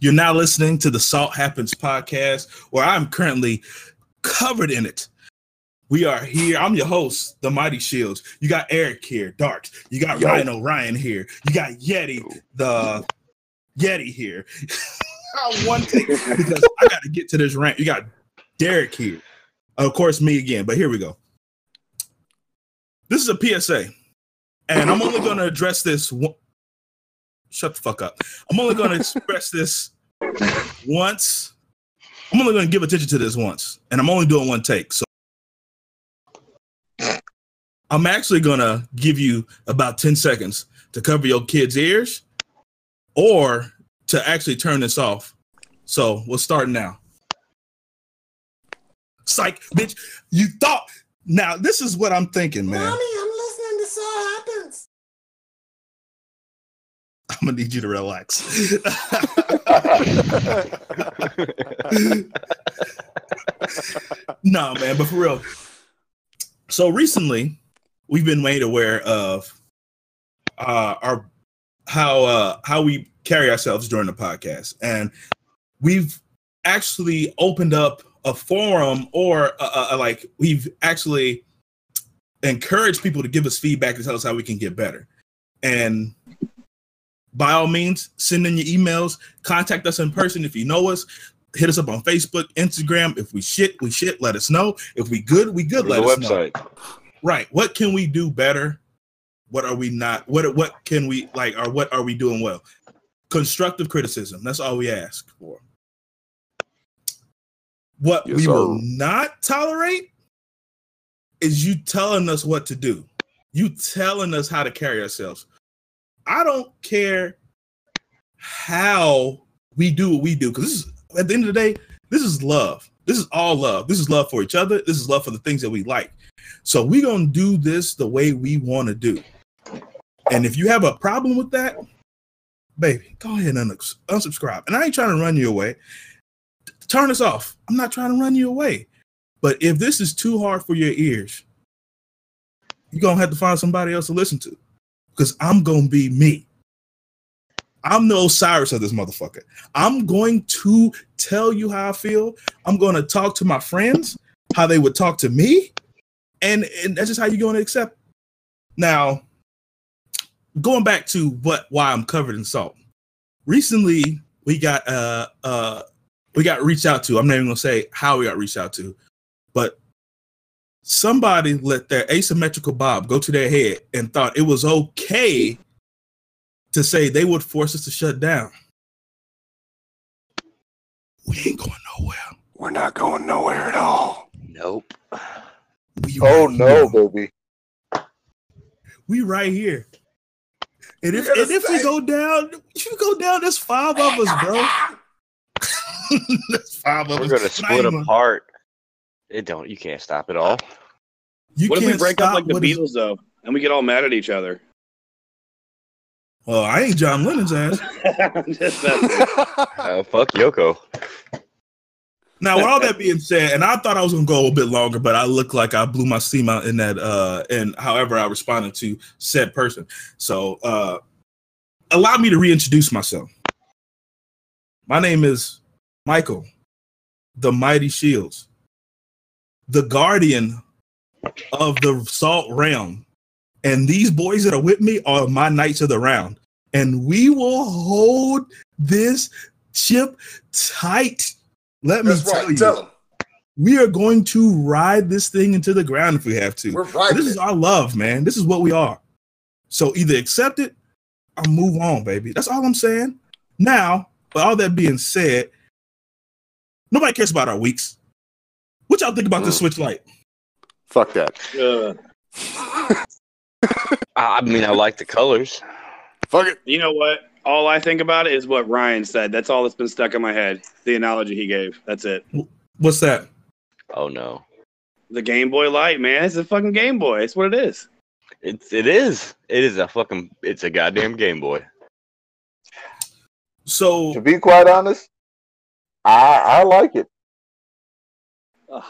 You're now listening to the Salt Happens podcast, where I'm currently covered in it. We are here. I'm your host, the Mighty Shields. You got Eric here, Dark. You got Yo. Ryan O'Ryan here. You got Yeti, the Yeti here. One thing because I got to get to this rant. You got Derek here. Of course, me again, but here we go. This is a PSA, and I'm only going to address this. Shut the fuck up. I'm only going to express this once. I'm only going to give attention to this once, and I'm only doing one take. So I'm actually going to give you about 10 seconds to cover your kids' ears or to actually turn this off. So we'll start now. Psych, bitch. You thought. Now, this is what I'm thinking, man. I'm I'm gonna need you to relax. no, man, but for real. So recently, we've been made aware of uh, our how uh, how we carry ourselves during the podcast, and we've actually opened up a forum, or uh, uh, like we've actually encouraged people to give us feedback and tell us how we can get better. And by all means, send in your emails, contact us in person if you know us. Hit us up on Facebook, Instagram. If we shit, we shit. Let us know. If we good, we good. Let us know. Right. What can we do better? What are we not? What what can we like? Or what are we doing well? Constructive criticism. That's all we ask for. What Yes, we will not tolerate is you telling us what to do. You telling us how to carry ourselves. I don't care how we do what we do because at the end of the day, this is love. This is all love. This is love for each other. This is love for the things that we like. So we're gonna do this the way we want to do. And if you have a problem with that, baby, go ahead and unsubscribe. And I ain't trying to run you away. Turn this off. I'm not trying to run you away. But if this is too hard for your ears, you're gonna have to find somebody else to listen to. Because I'm gonna be me. I'm the Osiris of this motherfucker. I'm going to tell you how I feel. I'm going to talk to my friends how they would talk to me, and, and that's just how you're going to accept. Now, going back to what why I'm covered in salt. Recently, we got uh uh we got reached out to. I'm not even gonna say how we got reached out to, but somebody let their asymmetrical bob go to their head and thought it was okay to say they would force us to shut down. We ain't going nowhere. We're not going nowhere at all. Nope. We Oh right no, here. baby. We right here. And if, You're and if we go down, if you go down, there's five of us, bro. there's five of We're us. gonna split apart. It don't. You can't stop it all. You What if we break up like the what is- Beatles though, and we get all mad at each other? Well, I ain't John Lennon's ass. Just that- Uh, fuck Yoko. Now, with all that being said, and I thought I was gonna go a bit longer, but I look like I blew my steam out in that uh and however I responded to said person. So uh allow me to reintroduce myself. My name is Michael, the Mighty Shields, the guardian of the salt realm. And these boys that are with me are my knights of the round. And we will hold this ship tight. Let me That's tell right. you, Tell we are going to ride this thing into the ground if we have to. We're right. This is our love, man. This is what we are. So either accept it or move on, baby. That's all I'm saying. Now, with all that being said, nobody cares about our weeks. What y'all think about the Mm. Switch Lite? Fuck that. Uh, I I mean, I like the colors. Fuck it. you know what? All I think about it is what Ryan said. That's all that's been stuck in my head. The analogy he gave. That's it. What's that? Oh no, The Game Boy Light, man. It's a fucking Game Boy. It's what it is. it's it is. It is a fucking. It's a goddamn Game Boy. So To be quite honest, I I like it.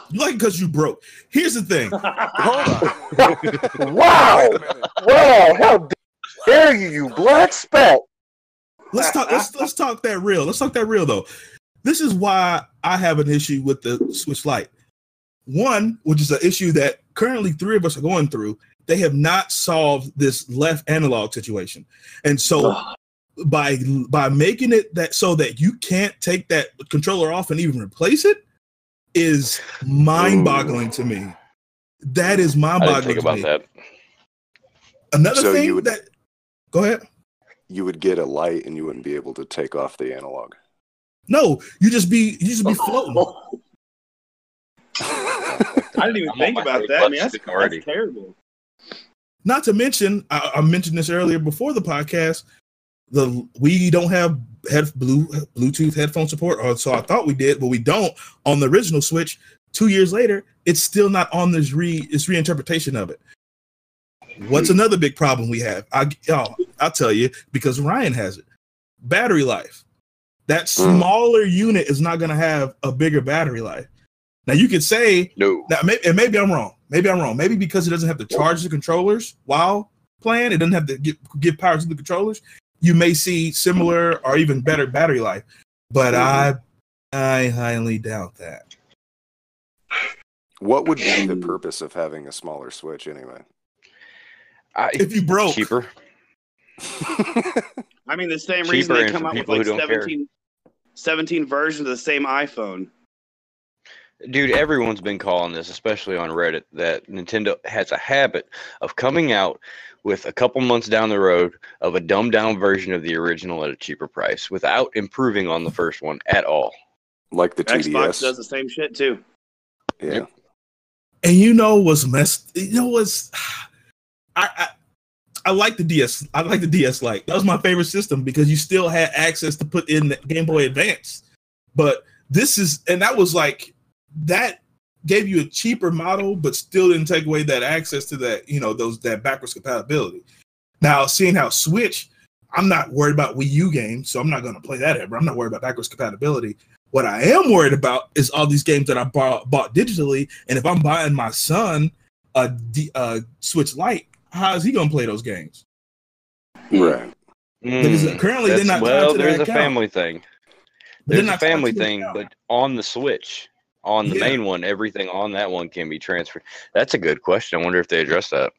You like because you broke. Here's the thing. wow. Wow. How dare you, you black spat. let's talk. Let's let's talk that real. Let's talk that real though. This is why I have an issue with the Switch Lite. One, which is an issue that currently three of us are going through. They have not solved this left analog situation, and so by by making it that so that you can't take that controller off and even replace it is mind-boggling to me. That is I didn't mind-boggling think to about me. that. Another So thing you would- that go ahead. You would get a light and you wouldn't be able to take off the analog. No, you just be you just be floating. I didn't even I'm think about that. I mean, that's, that's terrible. Not to mention, I, I mentioned this earlier before the podcast. The we don't have head blue Bluetooth headphone support, or so I thought we did, but we don't on the original Switch. Two years later, it's still not on this re this reinterpretation of it. What's hmm. another big problem we have? I oh, I'll tell you because Ryan has it. Battery life. That hmm. smaller unit is not going to have a bigger battery life. Now you could say No. now, maybe, and maybe I'm wrong. Maybe I'm wrong. Maybe because it doesn't have to charge the controllers while playing, it doesn't have to give, give power to the controllers. You may see similar or even better battery life, but mm-hmm. I I highly doubt that. What would be the purpose of having a smaller Switch anyway? I, If you broke, cheaper. I mean, the same Cheaper reason they come out with like don't 17, 17 versions of the same iPhone. Dude, everyone's been calling this, especially on Reddit, that Nintendo has a habit of coming out with a couple months down the road of a dumbed down version of the original at a cheaper price without improving on the first one at all. like the Xbox TDS. does the same shit too. yeah. and you know what's messed. You know what's. I, I I like the DS. I like the DS Lite. That was my favorite system because you still had access to put in the Game Boy Advance. But this is, and that was like that gave you a cheaper model, but still didn't take away that access to that, you know, those that backwards compatibility. Now, seeing how Switch, I'm not worried about Wii U games, so I'm not going to play that ever. I'm not worried about backwards compatibility. What I am worried about is all these games that I bought, bought digitally, and if I'm buying my son a D, uh, Switch Lite, how is he going to play those games? Right. Because Mm, currently they're not well, to that there's a account. family thing. There's a not tied family thing, account. but on the Switch, on the Yeah. main one, everything on that one can be transferred. That's a good question. I wonder if they address that.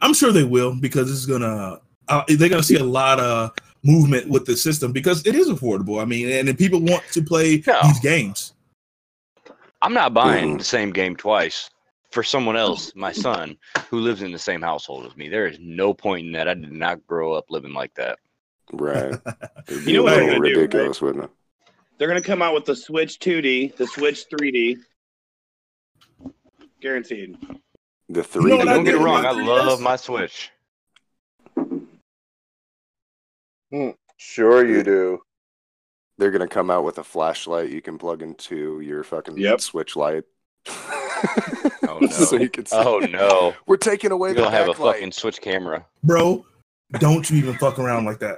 I'm sure they will because it's gonna uh, they're gonna see a lot of movement with the system because it is affordable. I mean, and if people want to play No. these games. I'm not buying Mhm. the same game twice for someone else, my son, who lives in the same household as me. There is no point in that. I did not grow up living like that. Right. It'd be You know a what they're little gonna do, ridiculous, wouldn't it? They're gonna come out with the Switch 2D, the Switch 3D, guaranteed. The 3D. what I Don't get it wrong. I love 3DS? my Switch. Hmm. Sure you do. They're gonna come out with a flashlight you can plug into your fucking Yep. Switch Lite. Oh, no. so you can see. Oh no. We're taking away You're the have a backlight. fucking Switch camera. Bro, don't you even fuck around like that.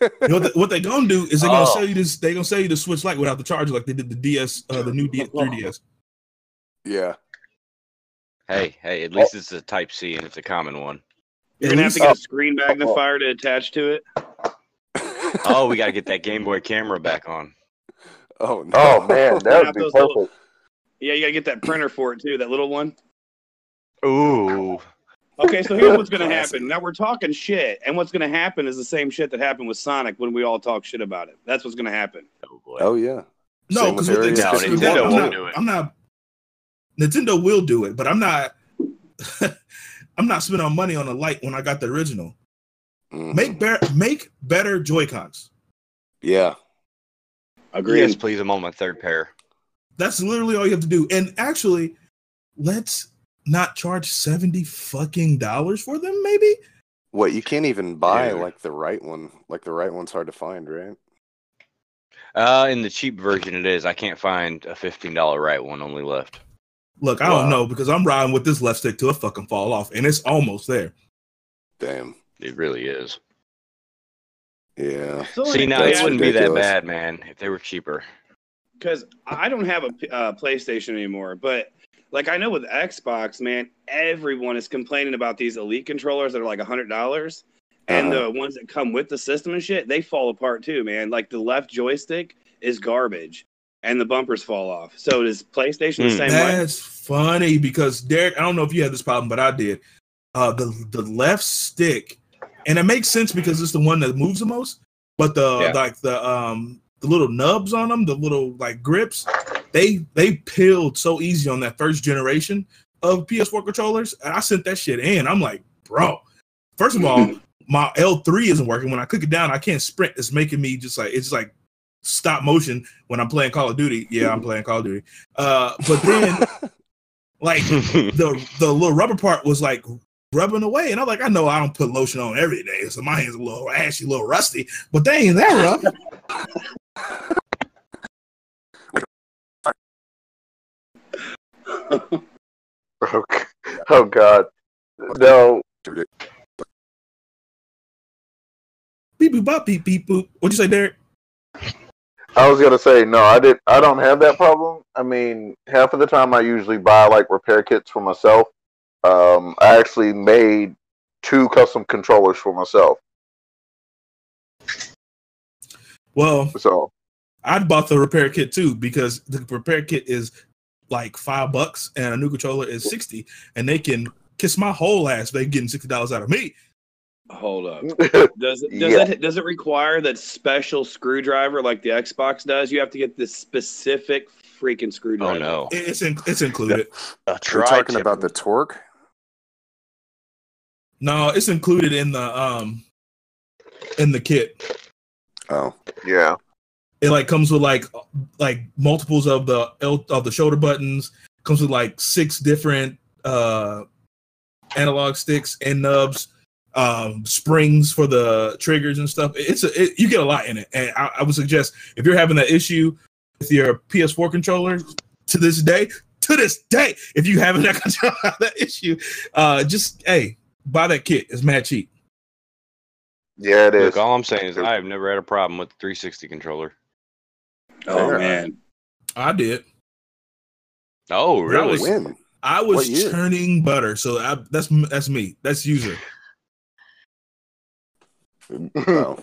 You know what, they, what they're gonna do is they're gonna Oh. sell you this. They're gonna sell you the Switch Lite without the charger, like they did the DS, uh, the new D- 3DS. Yeah. Hey, hey, at least it's a Type C and it's a common one. You're At gonna have to least- get a screen magnifier to attach to it. Oh, we gotta get that Game Boy camera back on. oh no. Oh man, that Have would be those little- perfect. Yeah, you gotta get that printer for it too, that little one. Ooh. Okay, so here's what's gonna happen. Now we're talking shit, and what's gonna happen is the same shit that happened with Sonic when we all talk shit about it. That's what's gonna happen. Oh boy. Oh yeah. No, because with what they Area exactly 51. that, Nintendo I'm, won't do it. I'm not. Nintendo will do it, but I'm not. I'm not spending money on a light when I got the original. Mhm. Make better, make better Joy Cons. Yeah. Agreed. Yes, please. I'm on my third pair. That's literally all you have to do. And actually, let's not charge seventy fucking dollars for them. Maybe What you can't even buy Dude. like the right one. Like the right one's hard to find, right? Uh, in the cheap version, it is. I can't find a fifteen dollar right one. Only left. look. I Wow. don't know because I'm riding with this left stick to a fucking fall off, and it's almost there. Damn. It really is. Yeah. So See, now That's it wouldn't be that bad, man, if they were cheaper. because I don't have a uh, PlayStation anymore, but like I know with Xbox, man, everyone is complaining about these Elite controllers that are like a hundred dollars, and Uh-huh. the ones that come with the system and shit, they fall apart too, man. Like the left joystick is garbage, and the bumpers fall off. So does PlayStation the Hmm. same way? That's funny because Derek, I don't know if you had this problem, but I did. Uh, the the left stick, and it makes sense because it's the one that moves the most. But the Yeah. like the um the little nubs on them, the little like grips, they they peeled so easy on that first generation of PS4 controllers. And I sent that shit in. I'm like, bro. First of all, my L3 isn't working. When I click it down, I can't sprint. It's making me just like it's like stop motion when I'm playing Call of Duty. Yeah, I'm playing Call of Duty. Uh, but then like the the little rubber part was like rubbing away, and I'm like, I know I don't put lotion on every day, so my hands are a little ashy, a little rusty, but they ain't that rough. Oh, oh God. No, beep boop bop beep beep boop. What'd you say, Derek? I was gonna say no. I did. I don't have that problem. I mean, half of the time I usually buy like repair kits for myself. Um, I actually made two custom controllers for myself. Well, So I bought the repair kit too because the repair kit is like five bucks and a new controller is sixty, and they can kiss my whole ass. They getting sixty dollars out of me. Hold up. Does it does Yeah. it does it require that special screwdriver like the Xbox does? You have to get this specific freaking screwdriver oh no. It's in, it's included. A Are you tri talking about the torque? No, it's included in the um in the kit. Oh, yeah, it like comes with like like multiples of the L of the shoulder buttons comes with like six different uh analog sticks and nubs um springs for the triggers and stuff it's a it, you get a lot in it and I, I would suggest if you're having that issue with your ps4 controller to this day to this day if you having that control that issue uh just hey buy that kit it's mad cheap yeah, it is. Look, all I'm saying is I have never had a problem with the 360 controller. Oh Yeah. man. i did Oh, That really? was- when? I was What churning butter, so I, that's that's me. That's user. Oh,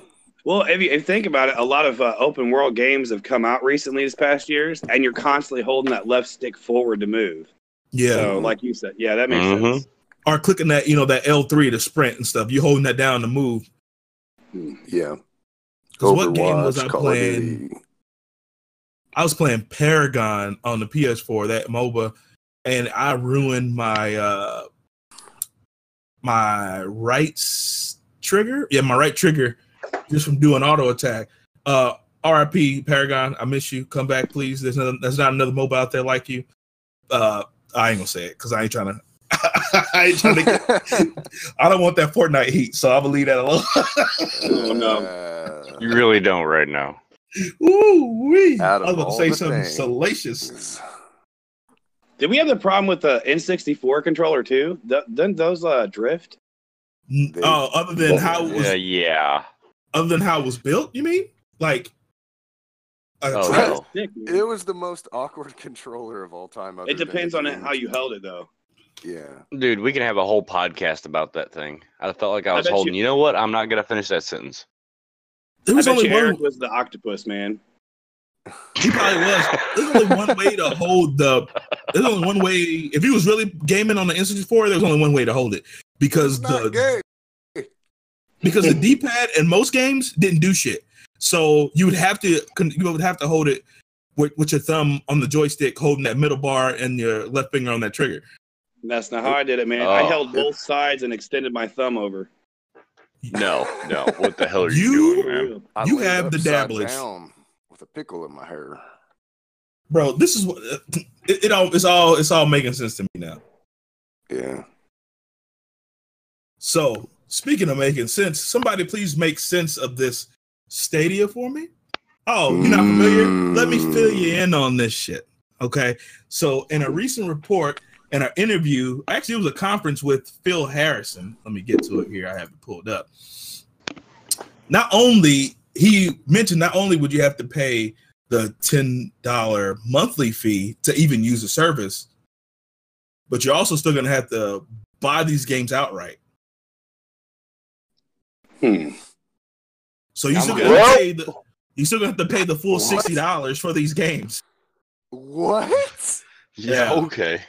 Well, if you, if you think about it, a lot of uh, open world games have come out recently this past years, and you're constantly holding that left stick forward to move. Yeah, So, like you said, yeah, that makes Mhm. sense. or clicking that you know that L three to sprint and stuff. You holding that down to move. yeah. 'Cause what game was Overwatch, I Call of playing? Duty. I was playing Paragon on the PS4, that MOBA, and I ruined my uh my right trigger. Yeah, my right trigger just from doing auto attack. Uh RIP Paragon, I miss you. Come back, please. There's no, there's not another MOBA out there like you. Uh I ain't gonna say it because I ain't trying to I ain't trying to get, I don't want that Fortnite heat, so I'm gonna leave that alone. Oh, no. You really don't right now. Ooh, wee. I Out was about to say the something things. salacious. Did we have the problem with the N64 controller too? Th- Didn't those uh, drift? N- They- Oh, other than how it was Yeah, yeah. other than how it was built, you mean? Like Oh, no. Stick. It was the most awkward controller of all time. It depends on how you held it, though. Yeah. Dude, we can have a whole podcast about that thing. I felt like I I was bet holding. you- You know what? I'm not gonna finish that sentence. There I was bet only you one. Eric was the octopus man. He probably was. There's only one way to hold the. There's only one way. If he was really gaming on the N64, there's only one way to hold it because the gay. because the D-pad in most games didn't do shit. So you would have to you would have to hold it with, with your thumb on the joystick, holding that middle bar and your left finger on that trigger. That's not how I did it, man. I Oh. held both sides and extended my thumb over. No, no. What the hell are you, You- doing, man? I You laid have the upside dabblage. down with a pickle in my hair. Bro, this is what uh, it, it all it's all it's all making sense to me now. Yeah. So, speaking of making sense, somebody please make sense of this Stadia for me. Oh, you're not familiar? Let me fill you in on this shit. Okay. So, in a recent report and an interview, actually, it was a conference with Phil Harrison. Let me get to it here. I have it pulled up. Not only he mentioned, not only would you have to pay the $10 monthly fee to even use the service, but you're also still going to have to buy these games outright. Hmm. So you I'm still gonna pay the you still gonna have to pay the full What? sixty dollars for these games. What? Yeah. Yeah. Okay.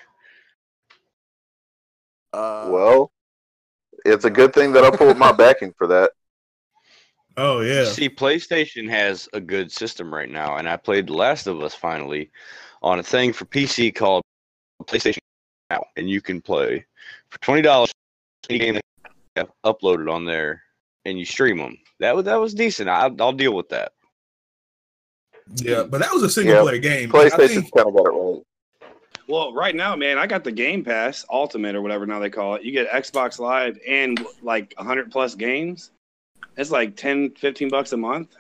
Uh, Well, it's a good thing that I pulled my backing for that. Oh yeah. See, PlayStation has a good system right now, and I played The Last of Us finally on a thing for PC called PlayStation Now, and you can play for twenty dollars any game they have uploaded on there, and you stream them. That was that was decent. I, I'll deal with that. Yeah, but that was a single Yeah, player game. I PlayStation kind of got it right. Well, right now, man, I got the Game Pass Ultimate or whatever now they call it. You get Xbox Live and like 100 plus games. It's like 10, 15 bucks a month.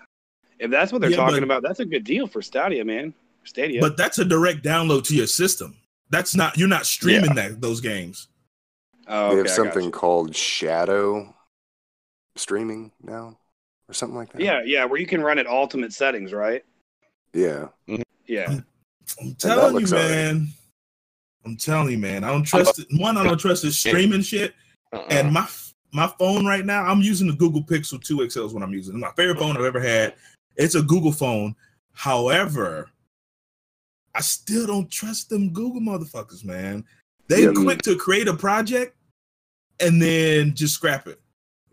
If that's what they're Yeah, talking but- about, that's a good deal for Stadia, man. Stadia. but that's a direct download to your system. That's not you're not streaming that those games. oh, they have something called Shadow streaming now, or something like that. Yeah, yeah, where you can run at ultimate settings, right? Yeah. Yeah. I'm telling you, man. alright. Man. I'm telling you, man. I don't trust it. One, I don't trust this streaming shit. Uh-uh. And my my phone right now, I'm using the Google Pixel 2 XL is what I'm using. It's my favorite uh-huh. phone I've ever had. It's a Google phone. However, I still don't trust them Google motherfuckers, man. They Yeah. quick to create a project and then just scrap it.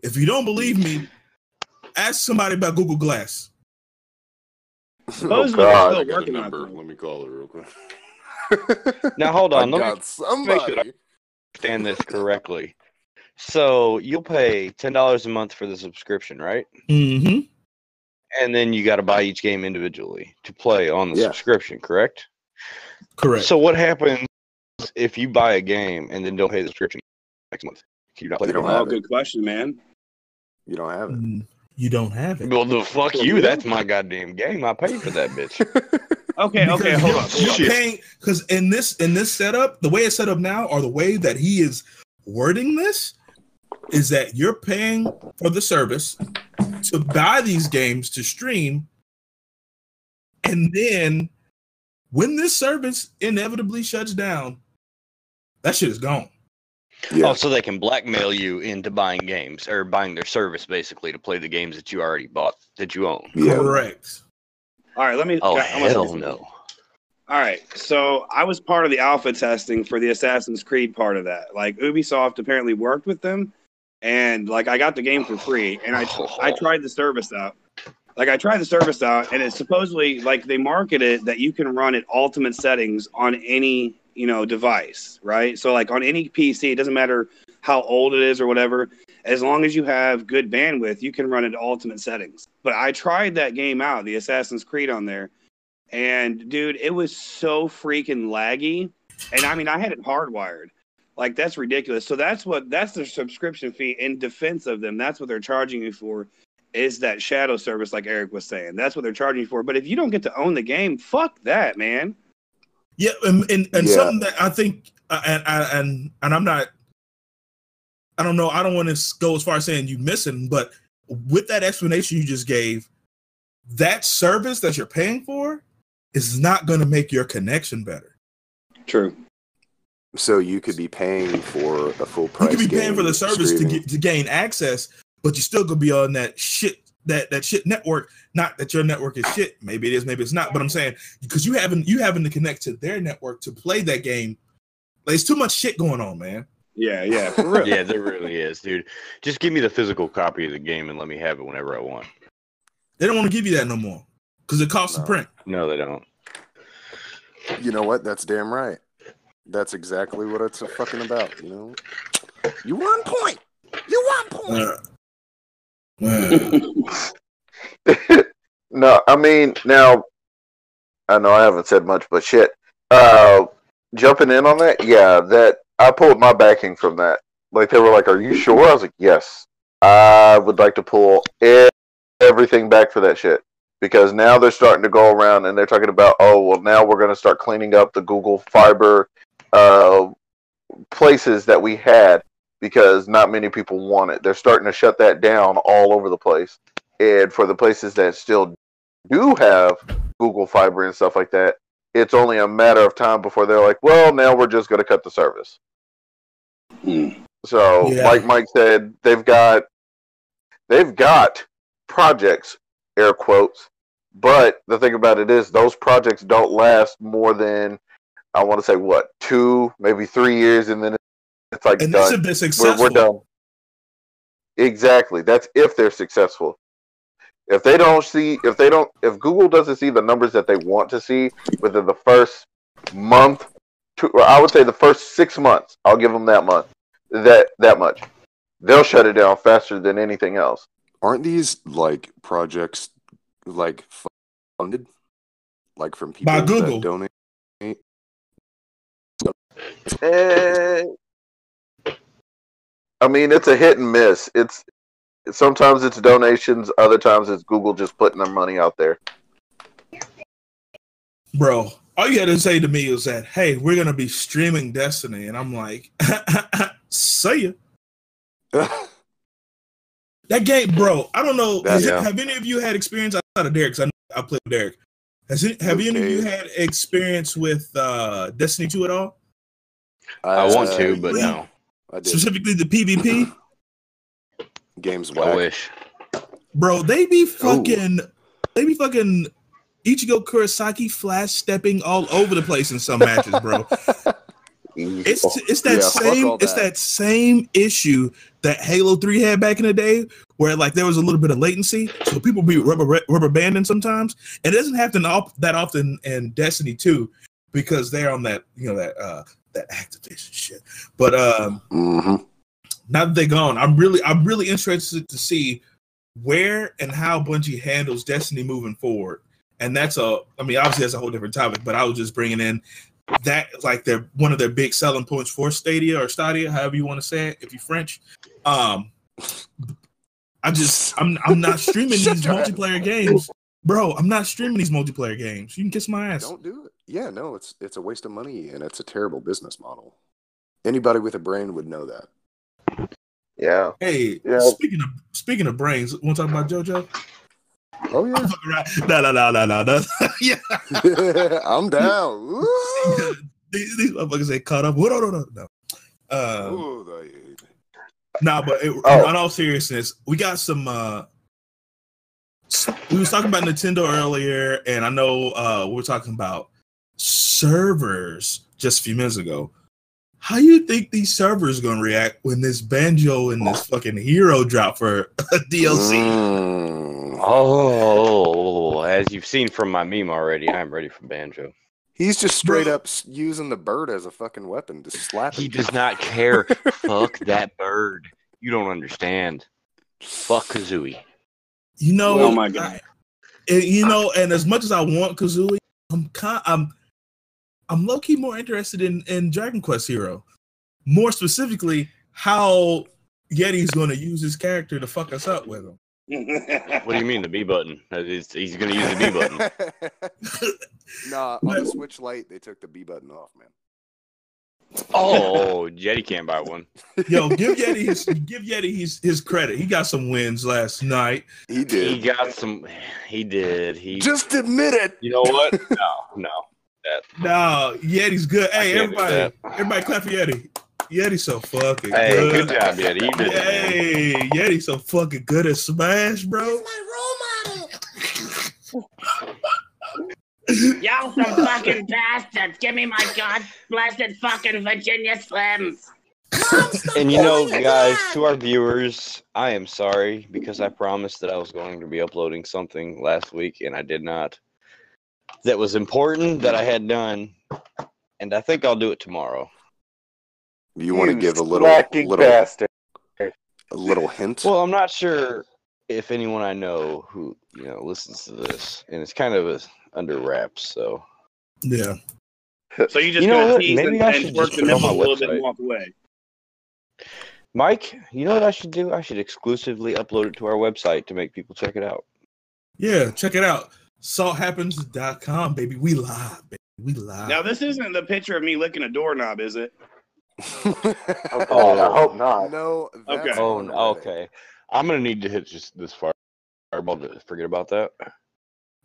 If you don't believe me, ask somebody about Google Glass. Oh, God. they're I got a number. Let me call it real quick. Now, hold on. I on, let me- got somebody. understand this correctly. So you'll pay ten dollars a month for the subscription, right? Mm-hmm. And then you got to buy each game individually to play on the Yeah. subscription, correct? Correct. So what happens if you buy a game and then don't pay the subscription next month? Can you not play You the don't game? Oh, have it. good question, man. You don't have it. Mm, you don't have it. Well, the fuck you. That's my goddamn game. I paid for that bitch. Okay, okay, hold you're, on. You're Shit. paying because in this in this setup, the way it's set up now, or the way that he is wording this, is that you're paying for the service to buy these games to stream, and then when this service inevitably shuts down, that shit is gone. Yeah. Oh, so they can blackmail you into buying games or buying their service basically to play the games that you already bought that you own. yeah. Correct. All right, let me. Oh I'm hell no! All right, so I was part of the alpha testing for the Assassin's Creed part of that. Like Ubisoft apparently worked with them, and like I got the game for free, and I I tried the service out. Like I tried the service out, and it's supposedly like they market it that you can run at ultimate settings on any you know device, right? So like on any PC, it doesn't matter how old it is or whatever. As long as you have good bandwidth, you can run it to ultimate settings. But I tried that game out, the Assassin's Creed on there, and dude, it was so freaking laggy. And I mean, I had it hardwired. Like that's ridiculous. So that's what that's their subscription fee in defense of them. That's what they're charging you for is that shadow service like Eric was saying. That's what they're charging you for. But if you don't get to own the game, fuck that, man. Yeah, and and, and Yeah. something that I think, uh, and and and I'm not, I don't know, I don't want to go as far as saying you're missing, but with that explanation you just gave, that service that you're paying for is not going to make your connection better. True. So you could be paying for a full price. You could be paying for the service to get to gain access, but you're still could be on that shit that that shit network. Not that your network is shit. Maybe it is, maybe it's not. But I'm saying because you having you having to connect to their network to play that game. Like, it's too much shit going on, man. Yeah, yeah, for real. Yeah, there really is, dude. Just give me the physical copy of the game and let me have it whenever I want. They don't want to give you that no more because it costs No. to print. No, they don't. You know what? That's damn right. That's exactly what it's fucking about. You know, you on point. You on point. Uh, no, I mean now. I know I haven't said much, but shit. Uh, jumping in on that, yeah, that I pulled my backing from that. Like they were like, "Are you sure?" I was like, "Yes." I would like to pull everything back for that shit because now they're starting to go around and they're talking about, "Oh, well, now we're going to start cleaning up the Google Fiber uh, places that we had because not many people want it. They're starting to shut that down all over the place." and for the places that still do have Google Fiber and stuff like that, it's only a matter of time before they're like, well, now we're just going to cut the service. Hmm. So, Yeah. like Mike said, they've got they've got projects, air quotes. But the thing about it is, those projects don't last more than I want to say what two, maybe three years, and then it's like And done. if they're We're, successful. we're done. Exactly. That's if they're successful. If they don't see, if they don't, if Google doesn't see the numbers that they want to see within the first month, to, or I would say the first six months, I'll give them that month, that that much. They'll shut it down faster than anything else. Aren't these like projects like funded, like from people By Google. that donate? Eh, I mean, it's a hit and miss. It's sometimes it's donations, other times it's Google just putting their money out there. Bro, all you had to say to me was that, hey, we're gonna be streaming Destiny, and I'm like, see ya. That game, bro. I don't know. That- is it- have any of you had experience outside of Derek? 'Cause I I played with Derek. Has it, have any of you had experience with uh, Destiny 2 at all? I want to, but yeah. no. I did. Specifically the PvP? Games I wish. Bro, they be fucking they be fucking Ichigo Kurosaki flash stepping all over the place in some matches, bro. It's it's that Yeah, same all it's that. that same issue that Halo 3 had back in the day where like there was a little bit of latency, so people be rubber rubber banding sometimes. And it doesn't happen op- that often in Destiny 2 because they're on that, you know, that uh that Activision shit. But um hmm now that they're gone, I'm really I'm really interested to see where and how Bungie handles Destiny moving forward. And that's a I mean obviously that's a whole different topic, but I was just bringing in that like their one of their big selling points for Stadia or Stadia, however you want to say it, if you're French. Um I just I'm I'm not streaming these your ass. multiplayer games. Bro, I'm not streaming these multiplayer games. You can kiss my ass. Don't do it. Yeah, no, it's it's a waste of money and it's a terrible business model. Anybody with a brain would know that. Yeah. Hey, Yeah. speaking of speaking of brains, want to talk about JoJo? Oh yeah. No, no, no, no, no, no. yeah. I'm down. These, these motherfuckers ain't caught up. No, no, no, no. Ooh, nah, but it, Oh. in all seriousness, we got some. uh We was talking about Nintendo earlier, and I know uh we were talking about servers just a few minutes ago. How you think these servers gonna react when this banjo and this fucking hero drop for a DLC? Mm. Oh, as you've seen from my meme already, I'm ready for Banjo. He's just straight up using the bird as a fucking weapon to slap He him. does not care. Fuck that bird. You don't understand. Fuck Kazooie. You know, Oh my God. I- you know, and as much as I want Kazooie, I'm kind, I'm, I'm low key more interested in in Dragon Quest Hero. More specifically, how Yeti's going to use his character to fuck us up with him. What do you mean the B button? That is- He's going to use the B button. nah, on the Switch Lite, they took the B button off, man. Oh, Yeti can't buy one. Yo, give Yeti his give Yeti his his credit. He got some wins last night. He did. He got some. He did. He. Just admit it. You know what? No, no. No, Yeti's good. Hey, everybody, everybody, clap for Yeti. Yeti's so fucking Hey, good. good job, Yeti. You did it, man. Hey, Yeti's so fucking good at Smash, bro. He's my role model. Y'all some fucking bastards. Give me my god blessed fucking Virginia Slims. And you know, guys, to our viewers, I am sorry because I promised that I was going to be uploading something last week and I did not. That was important that I had done, and I think I'll do it tomorrow. You want to give a little, little, bastard. a little hint? Well, I'm not sure if anyone I know who you know listens to this, and it's kind of a, under wraps. So Yeah. So you just You know gonna what? tease Maybe and, I should work just the put it on nipples a my little bit website. and walk away. Mike, you know what I should do? I should exclusively upload it to our website to make people check it out. Yeah, check it out. Salthappens.com, baby. We live, baby. We live. Now this isn't the picture of me licking a doorknob, is it? Oh, God, I hope not. no. That's Okay. Oh, on n- Reddit. okay. I'm gonna need to hit just this far. Fireball to forget about that.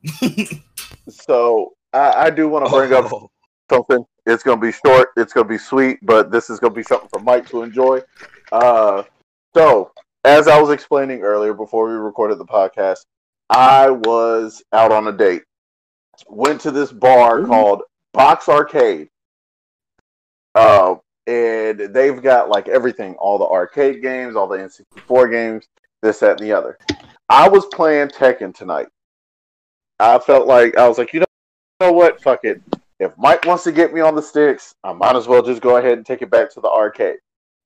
So I, I do want to bring up Oh. something. It's going to be short. It's going to be sweet, but this is going to be something for Mike to enjoy. Uh, so as I was explaining earlier before we recorded the podcast, I was out on a date. Went to this bar called Box Arcade. Uh, and they've got like everything, all the arcade games, all the N64 games, this, that, and the other. I was playing Tekken tonight. I felt like I was like, you know, you know what? Fuck it. If Mike wants to get me on the sticks, I might as well just go ahead and take it back to the arcade.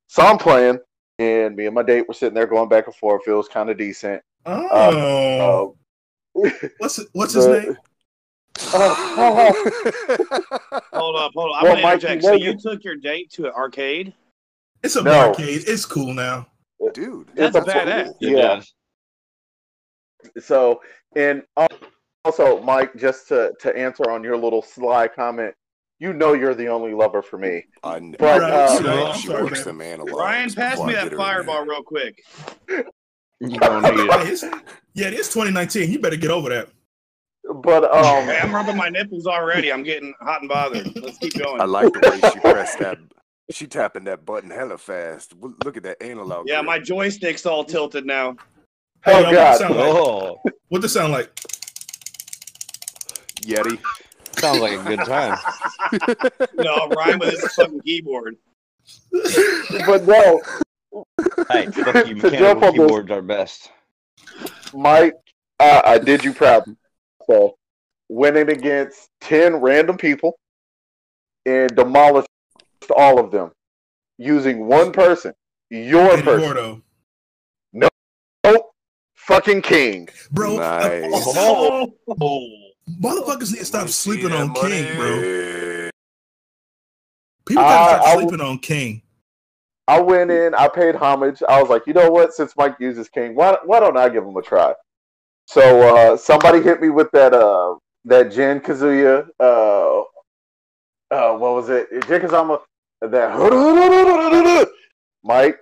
So I'm playing, and me and my date were sitting there going back and forth. It was kind of decent. Oh, Uh, what's what's his name? Uh, Hold up, hold up. I'm Well, gonna Mike, interject. you So you you- took your date to an arcade? It's a No. arcade. It's cool now. Dude. That's It's a- badass. yeah. So, and also, Mike, just to to answer on your little sly comment, you know you're the only lover for me. I know. But, Right, uh, so- she sorry, works man. them analogs. Ryan, pass me that get her in there. fireball real quick. You don't need it. Yeah, it's 2019. You better get over that. But um, Hey, I'm rubbing my nipples already. I'm getting hot and bothered. Let's keep going. I like the way she pressed that. She tapping that button hella fast. Look at that analog. yeah, grip. my joystick's all tilted now. Hey, Oh, y'all, God. What this sound like? Oh, What this sound like? Yeti. sounds like a good time. No, Ryan with his fucking keyboard. but no, Hey, fuck you. Mechanical on this- keyboards are best. Mike, uh, I did you proud. So, winning against ten random people and demolished all of them using one person, your Eddie person. Gordo. Oh, fucking king. Bro, uh, Nice. oh, Oh. motherfuckers need to stop sleeping on money? King, bro. People gotta I- stop I- sleeping on King. I went in, I paid homage. I was like, you know what? Since Mike uses King, why why don't I give him a try? So uh, somebody hit me with that uh that Jin Kazuya uh uh what was it? Jin Kazama that Mike.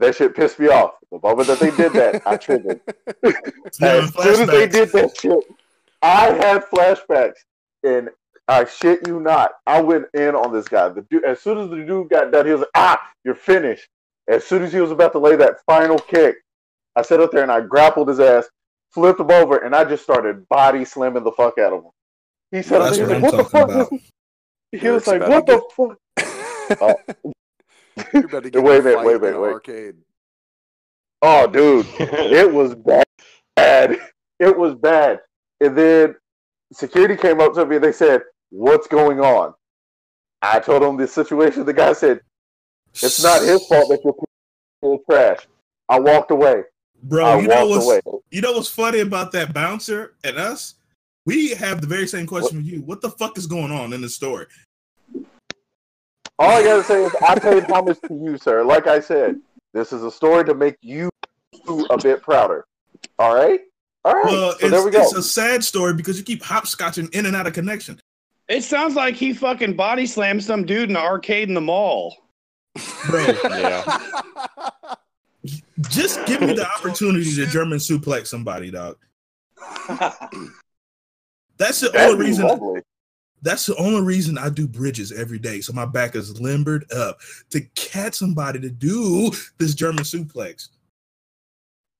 That shit pissed me off. The moment that they did that, I triggered. As soon as they did that shit, I had flashbacks, and I shit you not, I went in on this guy. The dude, as soon as the dude got done, he was like, "Ah, you're finished." As soon as he was about to lay that final kick, I sat up there and I grappled his ass, flipped him over, and I just started body slamming the fuck out of him. He said, That's he was what I'm like, "What the talking fuck?" about. He was like, "What to the fuck?" Oh. You're about to get Wait a in minute, wait a minute, wait. Arcade. Oh, dude, it was bad. It was bad. And then security came up to me and they said, What's going on? I told them the situation. The guy said, It's not his fault that you're full trash. I walked away. Bro, I you know what's away. you know what's funny about that bouncer and us? We have the very same question for you. What the fuck is going on in the story? All I gotta say is I paid homage to you, sir. Like I said, this is a story to make you a bit prouder. All right? All right. Well, so there we it's, go. it's a sad story because you keep hopscotching in and out of connection. It sounds like he fucking body slammed some dude in the arcade in the mall. Bro, Yeah. just give me the opportunity to German suplex somebody, dog. That's the That'd only reason lovely. That's the only reason I do bridges every day. So my back is limbered up to catch somebody to do this German suplex.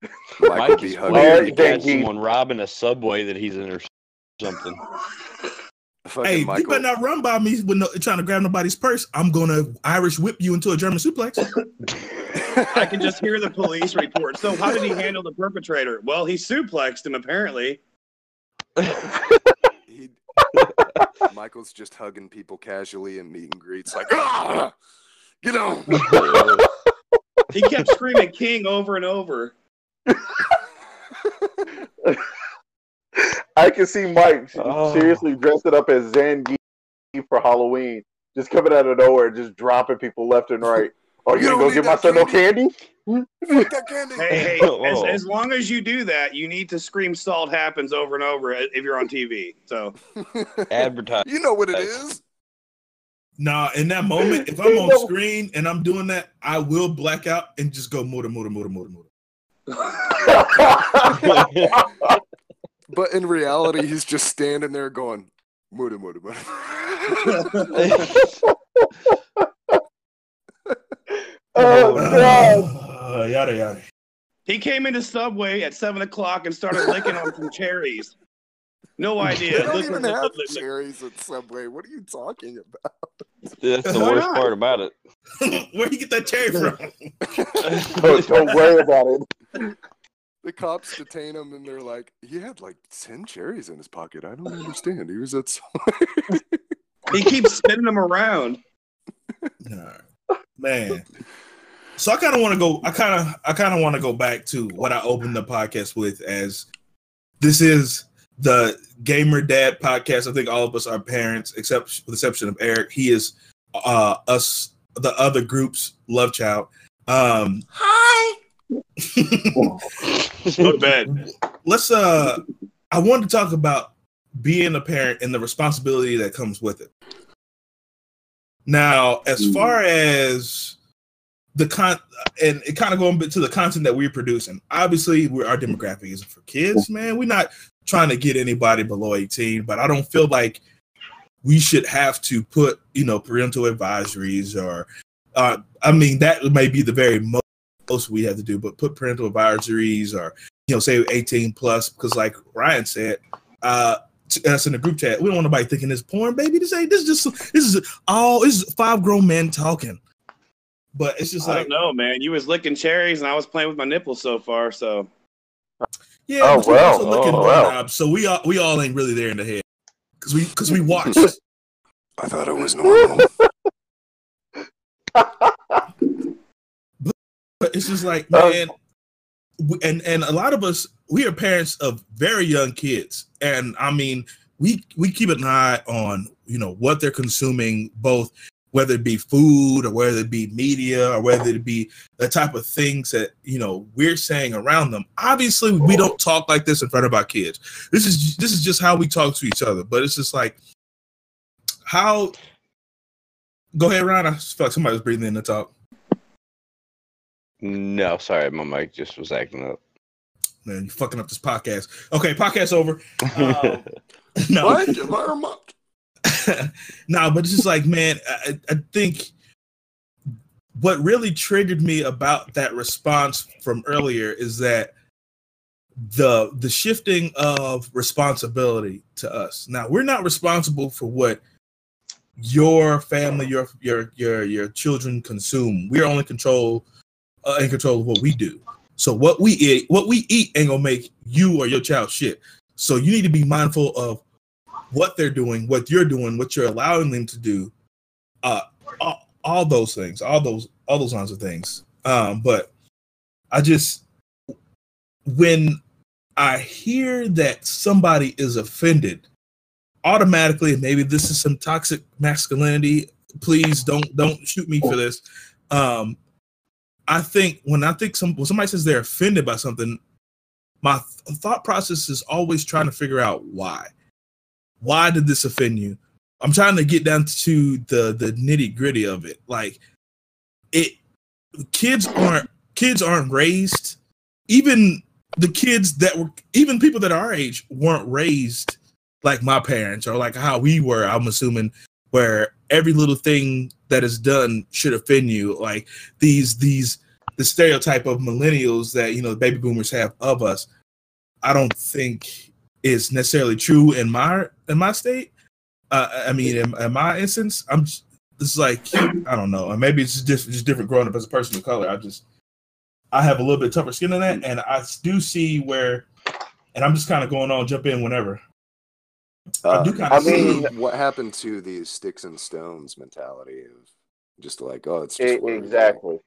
Mike Mike would be is hugging weird to catch someone robbing a subway that he's in or something. Fucking hey, you better not run by me when no, trying to grab nobody's purse. I'm gonna Irish whip you into a German suplex. I can just hear the police report. So how did he handle the perpetrator? Well, he suplexed him apparently. He, Michael's just hugging people casually in meet and greets, like, ah, get on. He kept screaming king over and over. I can see Mike Oh. seriously dressing up as Zangief for Halloween, just coming out of nowhere, just dropping people left and right. Are you You gonna go give my son no candy. candy? That candy. Hey, hey, as, as long as you do that, you need to scream salt happens over and over uh, if you're on TV. So Advertise. you know what it is. nah, in that moment, if I'm on screen and I'm doing that, I will black out and just go muda muda muda muda muda. But in reality, he's just standing there going, muda, muda, muda. oh god! Uh, yada yada. He came into Subway at seven o'clock and started licking on some cherries. No They idea. don't even have cherries at Subway. What are you talking about? That's the Why worst not? part about it. Where you get that cherry from? Don't, don't worry about it. The cops detain him and they're like, he had like 10 cherries in his pocket. I don't understand. He was at Subway. He keeps spinning them around. Nah, man. So I kind of want to go. I kind of, I kind of want to go back to what I opened the podcast with, as this is the gamer dad podcast. I think all of us are parents, except with the exception of Eric. He is uh us, the other group's love child. Um, Hi. Go to bed. let's uh I wanted to talk about being a parent and the responsibility that comes with it. Now, as far as the con and it kind of going to the content that we're producing, obviously we're, our demographic isn't for kids, man. We're not trying to get anybody below 18, but I don't feel like we should have to put, you know, parental advisories or uh I mean that may be the very most most we have to do, but put parental advisories or you know, say 18 plus, because like Ryan said, uh us in the group chat, we don't want nobody thinking this porn, baby. This ain't this is just this is all this is five grown men talking. But it's just I like don't know, man. You was licking cherries and I was playing with my nipples so far. So yeah, Oh, well. also looking Oh, at well. doorknobs, so we all we all ain't really there in the head. Cause we cause we watched. I thought it was normal. But it's just like, Uh, man, we- and and a lot of us we are parents of very young kids, and I mean, we we keep an eye on you know what they're consuming, both whether it be food or whether it be media or whether it be the type of things that you know we're saying around them. Obviously, we don't talk like this in front of our kids. This is this is just how we talk to each other. But it's just like how. Go ahead, Ron. I feel like somebody was breathing in the talk. No, sorry, my mic just was acting up. Man, you fucking up this podcast. Okay, podcast over. Um, no, What? Environment. no, but it's just like, man, I, I think what really triggered me about that response from earlier is that the the shifting of responsibility to us. Now, we're not responsible for what your family, your your your your children consume. We're only control uh, in control of what we do. So what we eat, what we eat, ain't gonna make you or your child shit. So you need to be mindful of what they're doing, what you're doing, what you're allowing them to do, uh, all, all those things, all those all those kinds of things. Um, but I just when I hear that somebody is offended, automatically, maybe this is some toxic masculinity. Please don't don't shoot me for this. Um, I think when I think some when somebody says they're offended by something, my th- thought process is always trying to figure out why. Why did this offend you? I'm trying to get down to the the nitty gritty of it. Like it, kids aren't kids aren't raised. Even the kids that were even people that are our age weren't raised like my parents or like how we were. I'm assuming where every little thing that is done should offend you. Like these these the stereotype of millennials that you know the baby boomers have of us. I don't think is necessarily true in my in my state. Uh, I mean, in, in my instance, I'm just, this is like I don't know, and maybe it's just just different growing up as a person of color. I just I have a little bit tougher skin than that, and I do see where, and I'm just kind of going on jump in whenever. I uh, do kind I mean, what happened to the sticks and stones mentality of just like, oh, it's just what we do. exactly.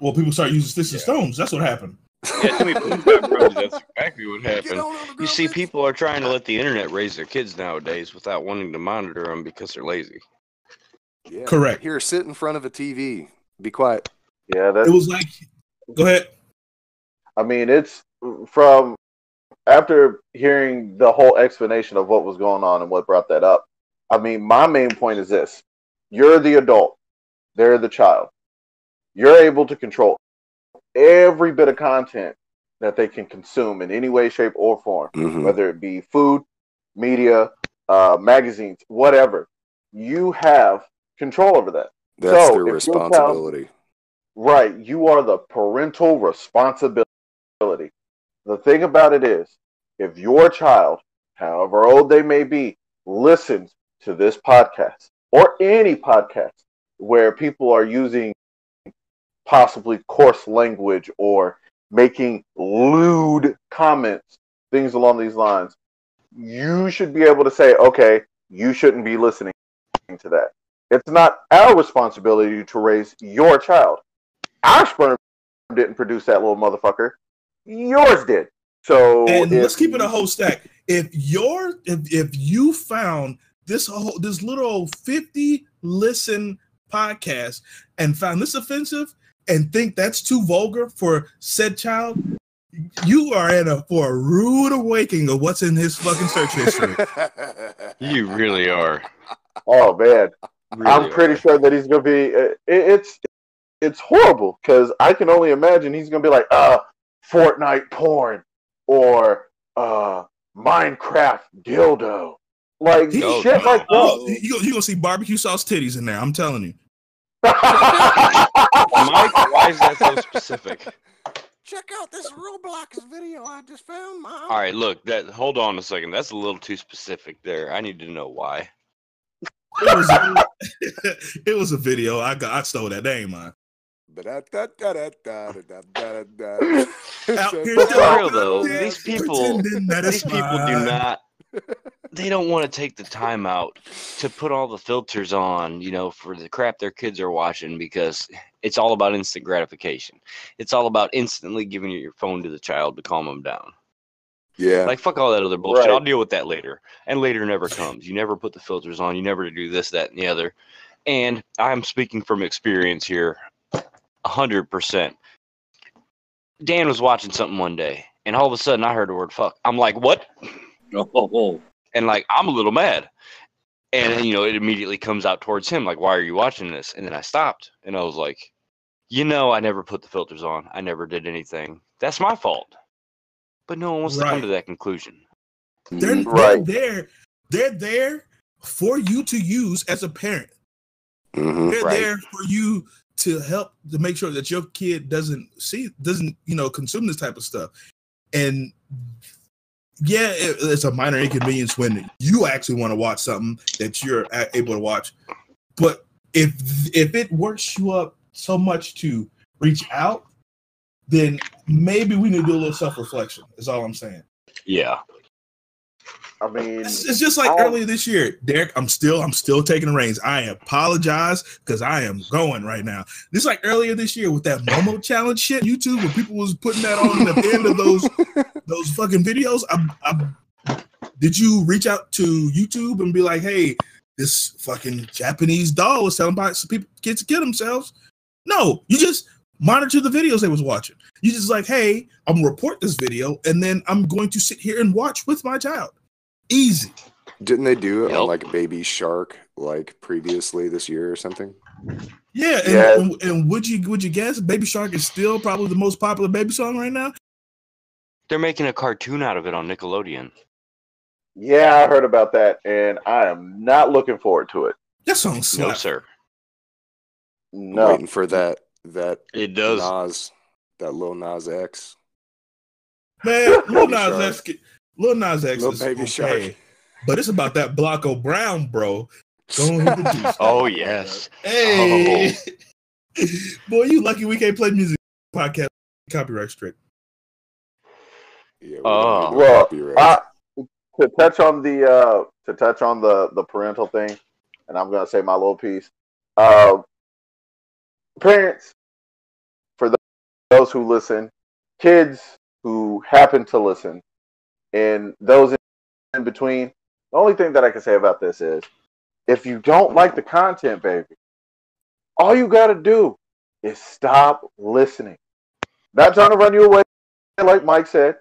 Well, people start using sticks and stones. That's what happened. Yeah, too many people got brothers. That's exactly what happened. You see, people are trying to let the internet raise their kids nowadays without wanting to monitor them because they're lazy. Yeah. Correct. Here, sit in front of a TV. Be quiet. Yeah, that's. It was like, go ahead. I mean, it's from after hearing the whole explanation of what was going on and what brought that up. I mean, my main point is this: you're the adult, they're the child. You're able to control every bit of content that they can consume in any way, shape, or form, Mhm. whether it be food, media, uh, magazines, whatever. You have control over that. That's So, their your child- responsibility. Right. You are the parental responsibility. The thing about it is, if your child, however old they may be, listens to this podcast or any podcast where people are using possibly coarse language or making lewd comments, things along these lines, you should be able to say, okay, you shouldn't be listening to that. It's not our responsibility to raise your child. Our sperm didn't produce that little motherfucker. Yours did. So And if- let's keep it a whole stack. If your if if you found this whole this little 50 listen podcast and found this offensive and think that's too vulgar for said child, you are in a for a rude awakening of what's in his fucking search history. You really are. Oh man, Really I'm pretty are. sure that he's gonna be. uh, It, it's it's horrible because I can only imagine he's gonna be like, uh, Fortnite porn or uh, Minecraft dildo, like He- Oh, shit like Oh, that. you you gonna see barbecue sauce titties in there. I'm telling you. Mike, why is that so specific? Check out this Roblox video I just found, Mom. All right, look, that hold on a second. That's a little too specific there. I need to know why. It was a, it was a video. I got I stole that. That ain't mine. Out here But to for real though, these people pretending that it's these people do not they don't want to take the time out to put all the filters on, you know, for the crap their kids are watching because it's all about instant gratification. It's all about instantly giving your phone to the child to calm them down. Yeah. Like fuck all that other bullshit. Right. I'll deal with that later. And later never comes. You never put the filters on. You never do this, that, and the other. And I'm speaking from experience here, a hundred percent. Dan was watching something one day, and all of a sudden I heard the word "fuck." I'm like, "What?" Oh, oh, oh. And like, I'm a little mad. And you know, it immediately comes out towards him, like, "Why are you watching this?" And then I stopped, and I was like, "You know, I never put the filters on. I never did anything. That's my fault." But no one wants to come to that conclusion. They're, Mhm. Right. they're there. They're there for you to use as a parent. Mhm. They're Right. there for you to help to make sure that your kid doesn't see doesn't you know consume this type of stuff. And yeah, it- it's a minor inconvenience when you actually want to watch something that you're able to watch. But if if it works you up so much to reach out, then maybe we need to do a little self reflection. Is all I'm saying. Yeah. I mean, It's, it's just like I- earlier this year, Derek. I'm still, I'm still taking the reins. I apologize because I am going right now. This like earlier this year with that Momo challenge shit, YouTube, where people was putting that on at the end of those those fucking videos. I, I, did you reach out to YouTube and be like, hey, this fucking Japanese doll was telling about some people kids to kill themselves? No, you just monitor the videos they was watching. You just like, hey, I'm gonna report this video, and then I'm going to sit here and watch with my child. Easy. Didn't they do it Yep. on like Baby Shark like previously this year or something? Yeah, and, Yeah. and, and would you would you guess Baby Shark is still probably the most popular baby song right now? They're making a cartoon out of it on Nickelodeon. yeah, I heard about that, and I am not looking forward to it. That song No, slaps. sir. I'm No, waiting for that that It does. Nas that Lil Nas X. Man, Lil Baby Nas Shark. X, Lil Nas X Lil is Baby okay, Shark. but it's about that Blocko Brown, bro. Go ahead and do Oh yes. Hey, boy, you lucky we can't play music podcast copyright straight. Yeah, we Oh. don't need no Well. I, to touch on the uh, to touch on the the parental thing, and I'm gonna say my little piece. Uh, parents, for those who listen, kids who happen to listen, and those in between. The only thing that I can say about this is, if you don't like the content, baby, all you gotta do is stop listening. Not trying to run you away, like Mike said.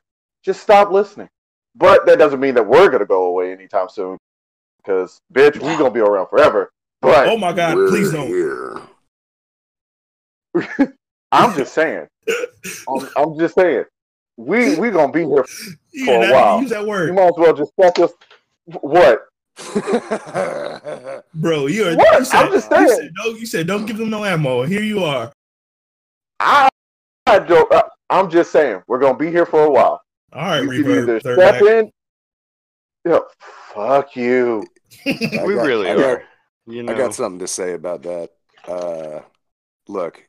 Just stop listening. But that doesn't mean that we're gonna go away anytime soon. Because bitch, we're gonna be around forever. But Oh my God, please don't. Here. I'm just saying. I'm, I'm just saying. We we gonna be here. Yeah, For a while. use that word. You might as well just fuck us. What? bro. You are. What? You said, I'm just you saying. said, no, you said don't give them no ammo. Here you are. I, I don't. Uh, I'm just saying we're gonna be here for a while. All right, you can Reverb. either step back. in. Yeah, fuck you. we got- really I got- are. You know, I got something to say about that. Uh, look,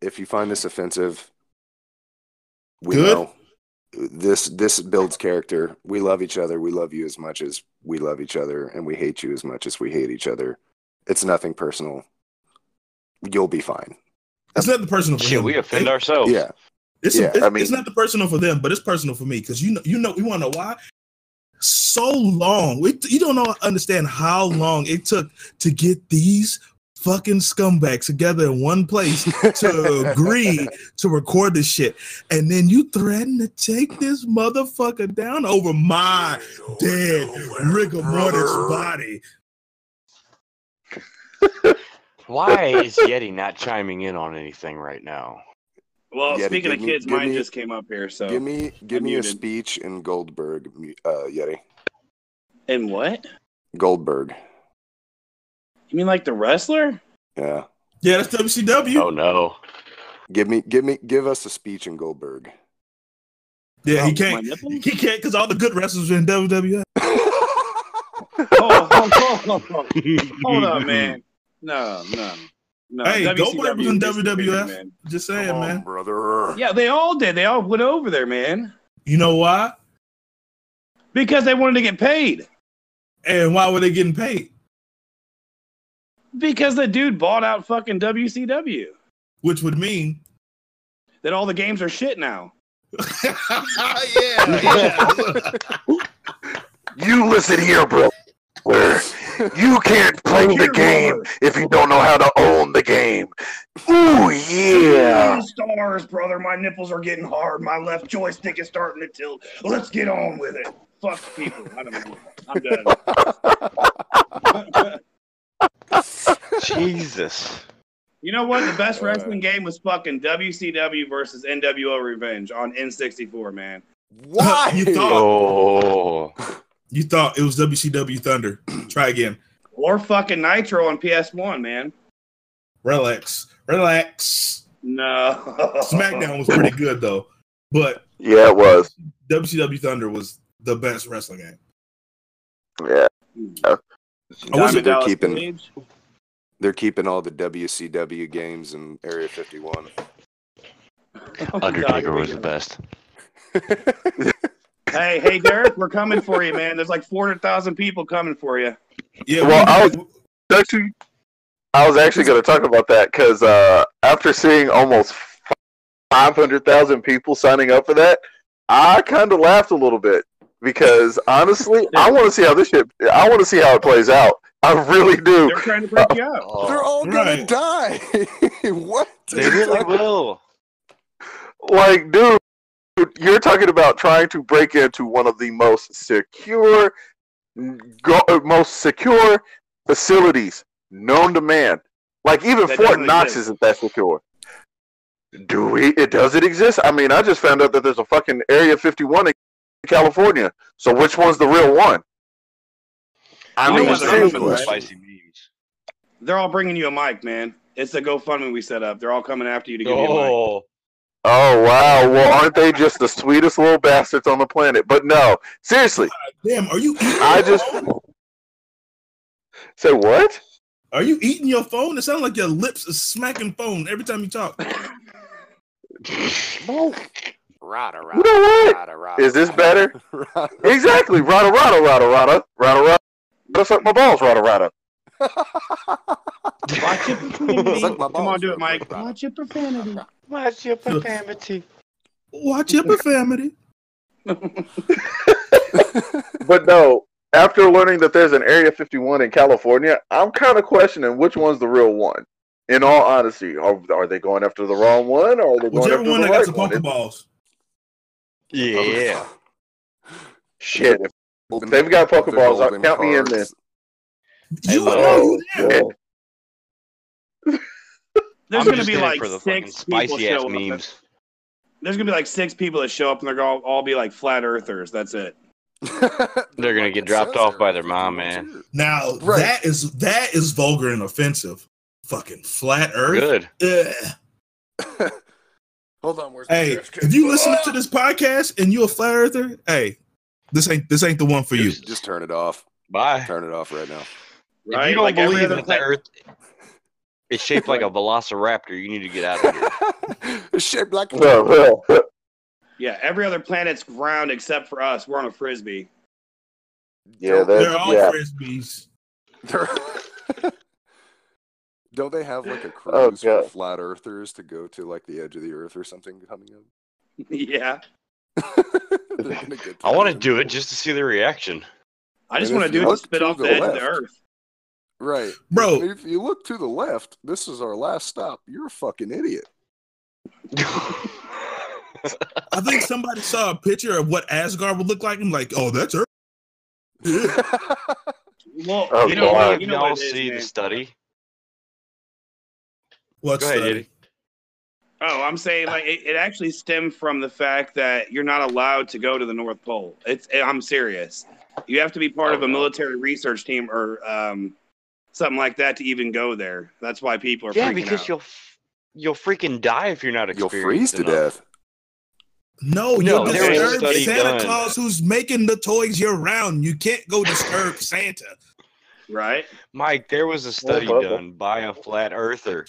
if you find this offensive, we Good. know this this builds character. We love each other. We love you as much as we love each other, and we hate you as much as we hate each other. It's nothing personal. You'll be fine. It's not the personal for shit. him. We offend It- ourselves. Yeah, It's, Yeah, it's, I mean- it's not the personal for them, but it's personal for me because you know, you know, you want to know why? So long, we, you don't know, understand how long it took to get these fucking scumbags together in one place to agree to record this shit, and then you threaten to take this motherfucker down over my dead rigor mortis body. Why is Yeti not chiming in on anything right now? Well, Yeah, speaking of me- kids, mine me- just came up here. So give me give me a speech in Goldberg, uh, Yeti. and what? Goldberg. You mean like the wrestler? Yeah, Yeah, that's WCW. Oh no. give me give me give us a speech in Goldberg. yeah, he Oh, can't. He can't because all the good wrestlers are in WWF. Oh, hold, hold, hold, hold up, man. No, no, no. Hey, Goldberg was in is the WWF. man. Just saying, Come on, man. brother. Yeah, they all did. They all went over there, man, You know why? because they wanted to get paid. And why were they getting paid? Because the dude bought out fucking WCW. Which would mean, That all the games are shit now. yeah, yeah. You listen here, bro. You can't play the game brother. if you don't know how to own the game. Ooh yeah. Stars, brother. My nipples are getting hard. My left joystick is starting to tilt. Let's get on with it. Fuck people. I don't know. I'm done. Jesus. you know what? The best Uh, wrestling game was fucking WCW versus NWO Revenge on N64, man. Why? You thought Oh. you thought it was WCW Thunder. Try again. Or fucking Nitro on PS1, man. Relax, relax. No. SmackDown was pretty good though, but Yeah, it was. WCW Thunder was the best wrestling game. Yeah. I wish Diamond they're keeping- Page. They're keeping all the WCW games in Area 51. Oh, Undertaker was the best. Hey, hey, Derek, we're coming for you, man. There's like 400,000 people coming for you. Yeah, Well, I was- Actually, I was actually going to talk about that because uh, after seeing almost five hundred thousand people signing up for that, I kind of laughed a little bit because honestly, I want to see how this shit. I want to see how it plays out. I really do. They're trying to break you out. Oh, They're all gonna die. what? they really will. like dude you're talking about trying to break into one of the most secure go, most secure facilities known to man like even That fort doesn't knox exist. isn't that secure do we it does it exist i mean i just found out that there's a fucking area 51 in california so which one's the real one i know mean what they're seriously. doing, right? spicy memes. They're all bringing you a mic, man. It's the GoFundMe we set up. They're all coming after you to give you a mic. Oh, oh wow well aren't they just the sweetest little bastards on the planet but no seriously damn, are you? Eating I your just phone? say what? Are you eating your phone? It sounds like your lips are smacking phone every time you talk. No. Rada, rada, You know what? rada, rada, Is this better? rada. Exactly. Rada rada rada rada rada rada. Let's suck my balls. Rada rada. Watch your profanity. Suck my Come on, do it. Mike. Watch your profanity. Watch your profanity? Watch your profanity. But no. After learning that there's an Area 51 in California, I'm kind of questioning which one's the real one. In all honesty, are, are they going after the wrong one, or are they going Whichever after one the that got right some one? Pokeballs. Yeah. Shit, if Golden- they've got the Pokeballs, golden count me in cards. Hey, You know you Oh, there. shit. There's gonna be like for the fucking six people spicy ass show up. memes. There's gonna be like six people that show up, and they're gonna all, all be like flat earthers. That's it. They're gonna get dropped off by their mom, man. Now Right. that is that is vulgar and offensive. Fucking flat Earth. Good. Hold on. Where's Hey, if you listen to this podcast and you're a flat earther, hey, this ain't this ain't the one for you. Just, just turn it off. Bye. Turn it off right now. If Right? you don't Like believe that the Earth is shaped like a velociraptor, you need to get out of here. it's shaped like a No, no. Yeah, every other planet's round except for us. We're on a frisbee. Yeah, They're that's all yeah. frisbees. They're- Don't they have like a Oh, cruise for flat earthers to go to like the edge of the earth or something coming up? yeah. They're gonna get I want to do it just to see the reaction. I just want to do it to spit to off the the edge of the earth. Right. Bro. If you look to the left, this is our last stop. You're a fucking idiot. I think somebody saw a picture of what Asgard would look like. I'm like, oh, that's Earth. Well, Oh, you know, God. you know y'all what it is, see man. the study? What's Go ahead, that? Eddie. Oh, I'm saying like it, it actually stemmed from the fact that you're not allowed to go to the North Pole. It's I'm serious. You have to be part Oh, of a no. military research team or um, something like that to even go there. That's why people are Yeah, freaking because out. you'll you'll freaking die if you're not a You'll experienced freeze to enough. death. No, No, you'll there disturb Santa done. Claus who's making the toys year round. You can't go disturb Santa. right? Mike, there was a study done by a flat earther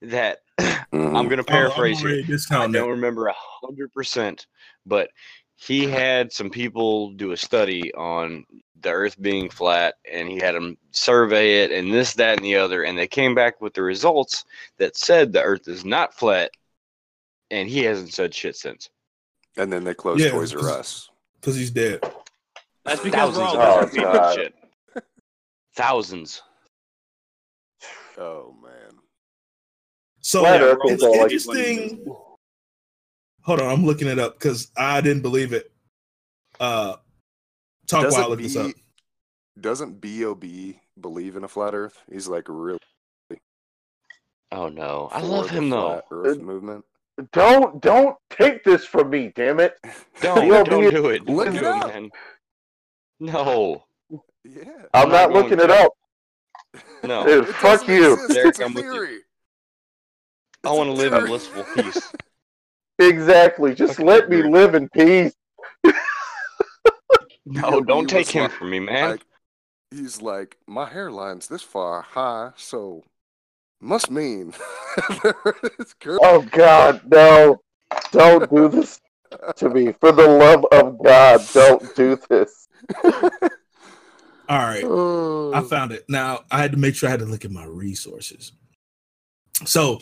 that Mhm. I'm going to Oh, I'm paraphrase already here. I don't remember a hundred percent, but he had some people do a study on the Earth being flat, and he had them survey it, and this, that, and the other, and they came back with the results that said the Earth is not flat, and he hasn't said shit since. And then they closed Yeah, Toys R 'cause- Us. because he's dead. That's because Thousands we're of all Oh, other people and God. shit. Thousands. Oh man. So Flat it's are like interesting. Hold on, I'm looking it up because I didn't believe it. Uh, talk while I look this up. Doesn't Bob believe in a flat Earth? He's like really. Oh no, I love him though. flat Earth movement. Don't don't take this from me, damn it. Don't, don't do it. Look Don't it do it, up. man. No, Yeah. I'm I'm not not looking it up. no. Dude, It fuck you. Derek, it's a I'm with you. Theory. I want to live in blissful peace. Exactly. Just Okay, let me great. live in peace. No, don't take him like- from me, man. Like, he's like, my hairline's this far high, so must mean it's good. Oh God, no. Don't do this to me. For the love of God, don't do this. All right, Oh. I found it. Now I had to make sure I had to look at my resources. So,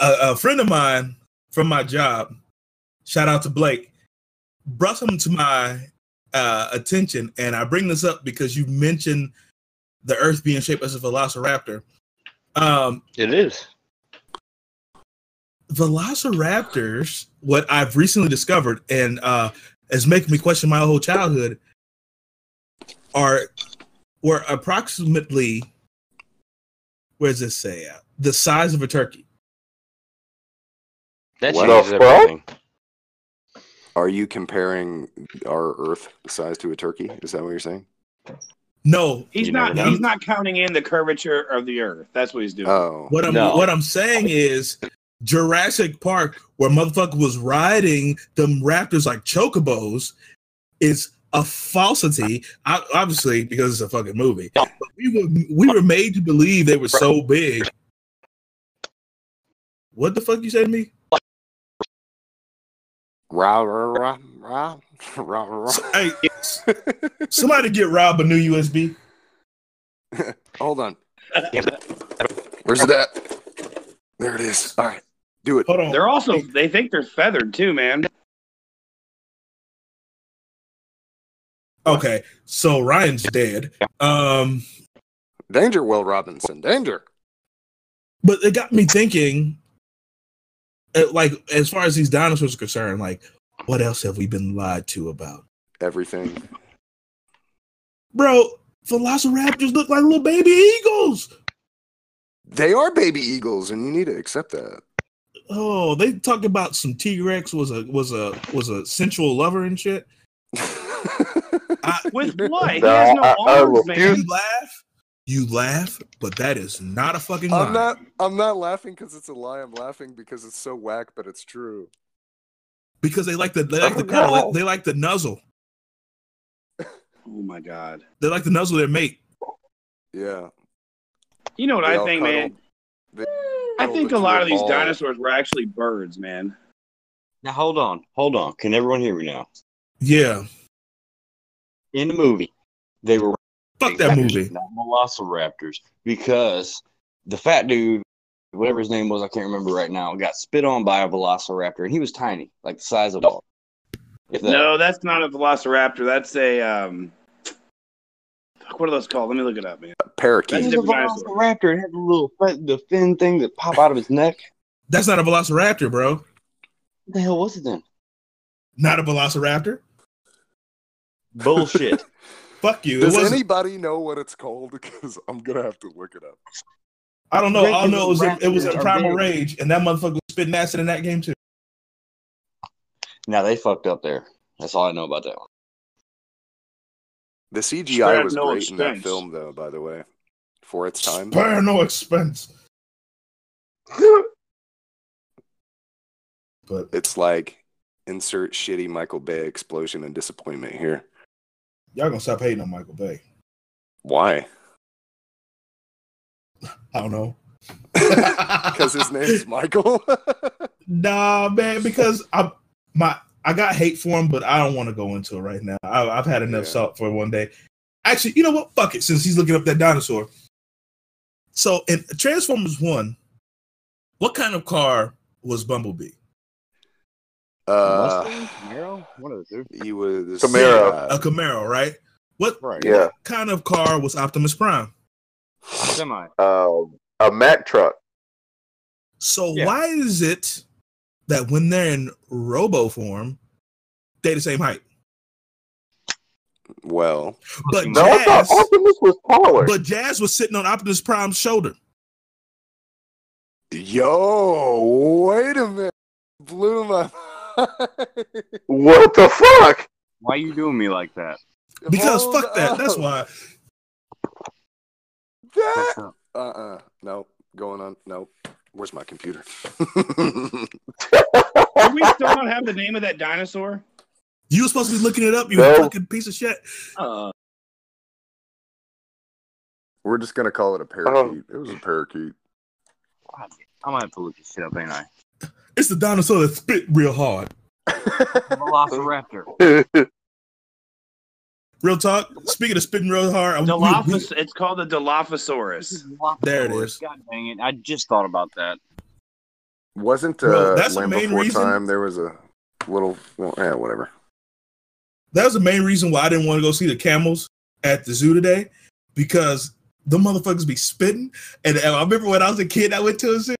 a, a friend of mine from my job, shout out to Blake, brought something to my uh, attention, and I bring this up because you mentioned the Earth being shaped as a velociraptor. Um, It is. velociraptors, what I've recently discovered, and uh, is making me question my whole childhood, are were approximately where does this say at? the size of a turkey. That What changes the fuck? everything. Are you comparing our Earth size to a turkey? Is that what you're saying? No, He's You not. He's not counting in the curvature of the Earth. That's what he's doing. Oh, what I'm No. what I'm saying is Jurassic Park, where motherfucker was riding them raptors like chocobos, is a falsity. O- Obviously, because it's a fucking movie. But we were we were made to believe they were so big. What the fuck you say to me? Rah, rah, rah, rah, rah, rah. Hey, somebody get Rob a new USB. Hold on. Where's it at? There it is. All right, do it. Hold on. They're also. They think they're feathered too, man. Okay, so Ryan's dead. Um, Danger, Will Robinson. Danger. but it got me thinking. Uh, Like, as far as these dinosaurs are concerned, like, what else have we been lied to about, Everything. bro? Velociraptors look like little baby eagles. They are baby eagles, and you need to accept that. Oh, they talk about some T Rex was a was a was a sensual lover and shit. I, With what? He has no I- I arms, refuse- man. you laugh, You laugh, but that is not a fucking lie. I'm not. I'm not laughing because it's a lie. I'm laughing because it's so whack, but it's true. because they like the they like the Oh, no. they like the nuzzle. Oh my god. They like the nuzzle their mate. Yeah. You know what They I think, cuddle. man? I think a lot of two these all- dinosaurs were actually birds, man. Now hold on, hold on. Can everyone hear me now? Yeah, In the movie, they were fuck that movie. not velociraptors, because the fat dude, whatever his name was, I can't remember right now, got spit on by a velociraptor, and he was tiny, like the size of a dog. That- No, that's not a velociraptor. That's a um. fuck, What are those called? Let me look it up, man. Parakeet. It That's a different dinosaur. velociraptor. It had the little the fin thing that pop out of his neck. That's not a velociraptor, bro. What the hell was it then? Not a velociraptor. Bullshit. Fuck you. Does anybody know what it's called? Because I'm gonna have to look it up. I don't know. All I know it was in, it was in Primal. Rage, and that motherfucker was spitting acid in that game too. now they fucked up there. That's all I know about that one. The CGI up was no great in that expense. film, though. By the way, for its time. Spare no expense. But It's like insert shitty Michael Bay explosion and disappointment here. Y'all gonna stop hating on Michael Bay. Why? I don't know. Because his name is Michael. Nah, man, because I my I got hate for him, but I don't want to go into it right now. I, I've had enough Yeah. salt for one day. Actually, you know what? Fuck it. Since he's looking up that dinosaur. So in Transformers One, what kind of car was Bumblebee? Uh, Mustang? Camaro? One of the two. he was Camaro. uh, A Camaro, right? What Right. Yeah. what kind of car was Optimus Prime? Semi. Uh, a Mack truck. So Yeah. why is it that when they're in robo form, they the same height? well, But No, Jazz, Optimus was taller. but Jazz was sitting on Optimus Prime's shoulder. yo, wait a minute, blew my. what the fuck? Why you doing me like that? Because Hold fuck that. That's why. That. Uh uh No, going on. No. Where's my computer? Do we still not have the name of that dinosaur? You were supposed to be looking it up, you No. fucking piece of shit. Uh, We're just gonna call it a parakeet. It was a parakeet. I'm gonna have to look this shit up, ain't I? It's the dinosaur that spit real hard. Velociraptor. Real talk. Speaking of spitting real hard, I'm- we- we- It's called a Dilophosaurus. There it is. God dang it! I just thought about that. Wasn't uh, Bro, that's the Land main reason- Time? There was a little. Well, yeah, whatever. that was the main reason why I didn't want to go see the camels at the zoo today because the motherfuckers be spitting. And I remember when I was a kid, I went to a zoo.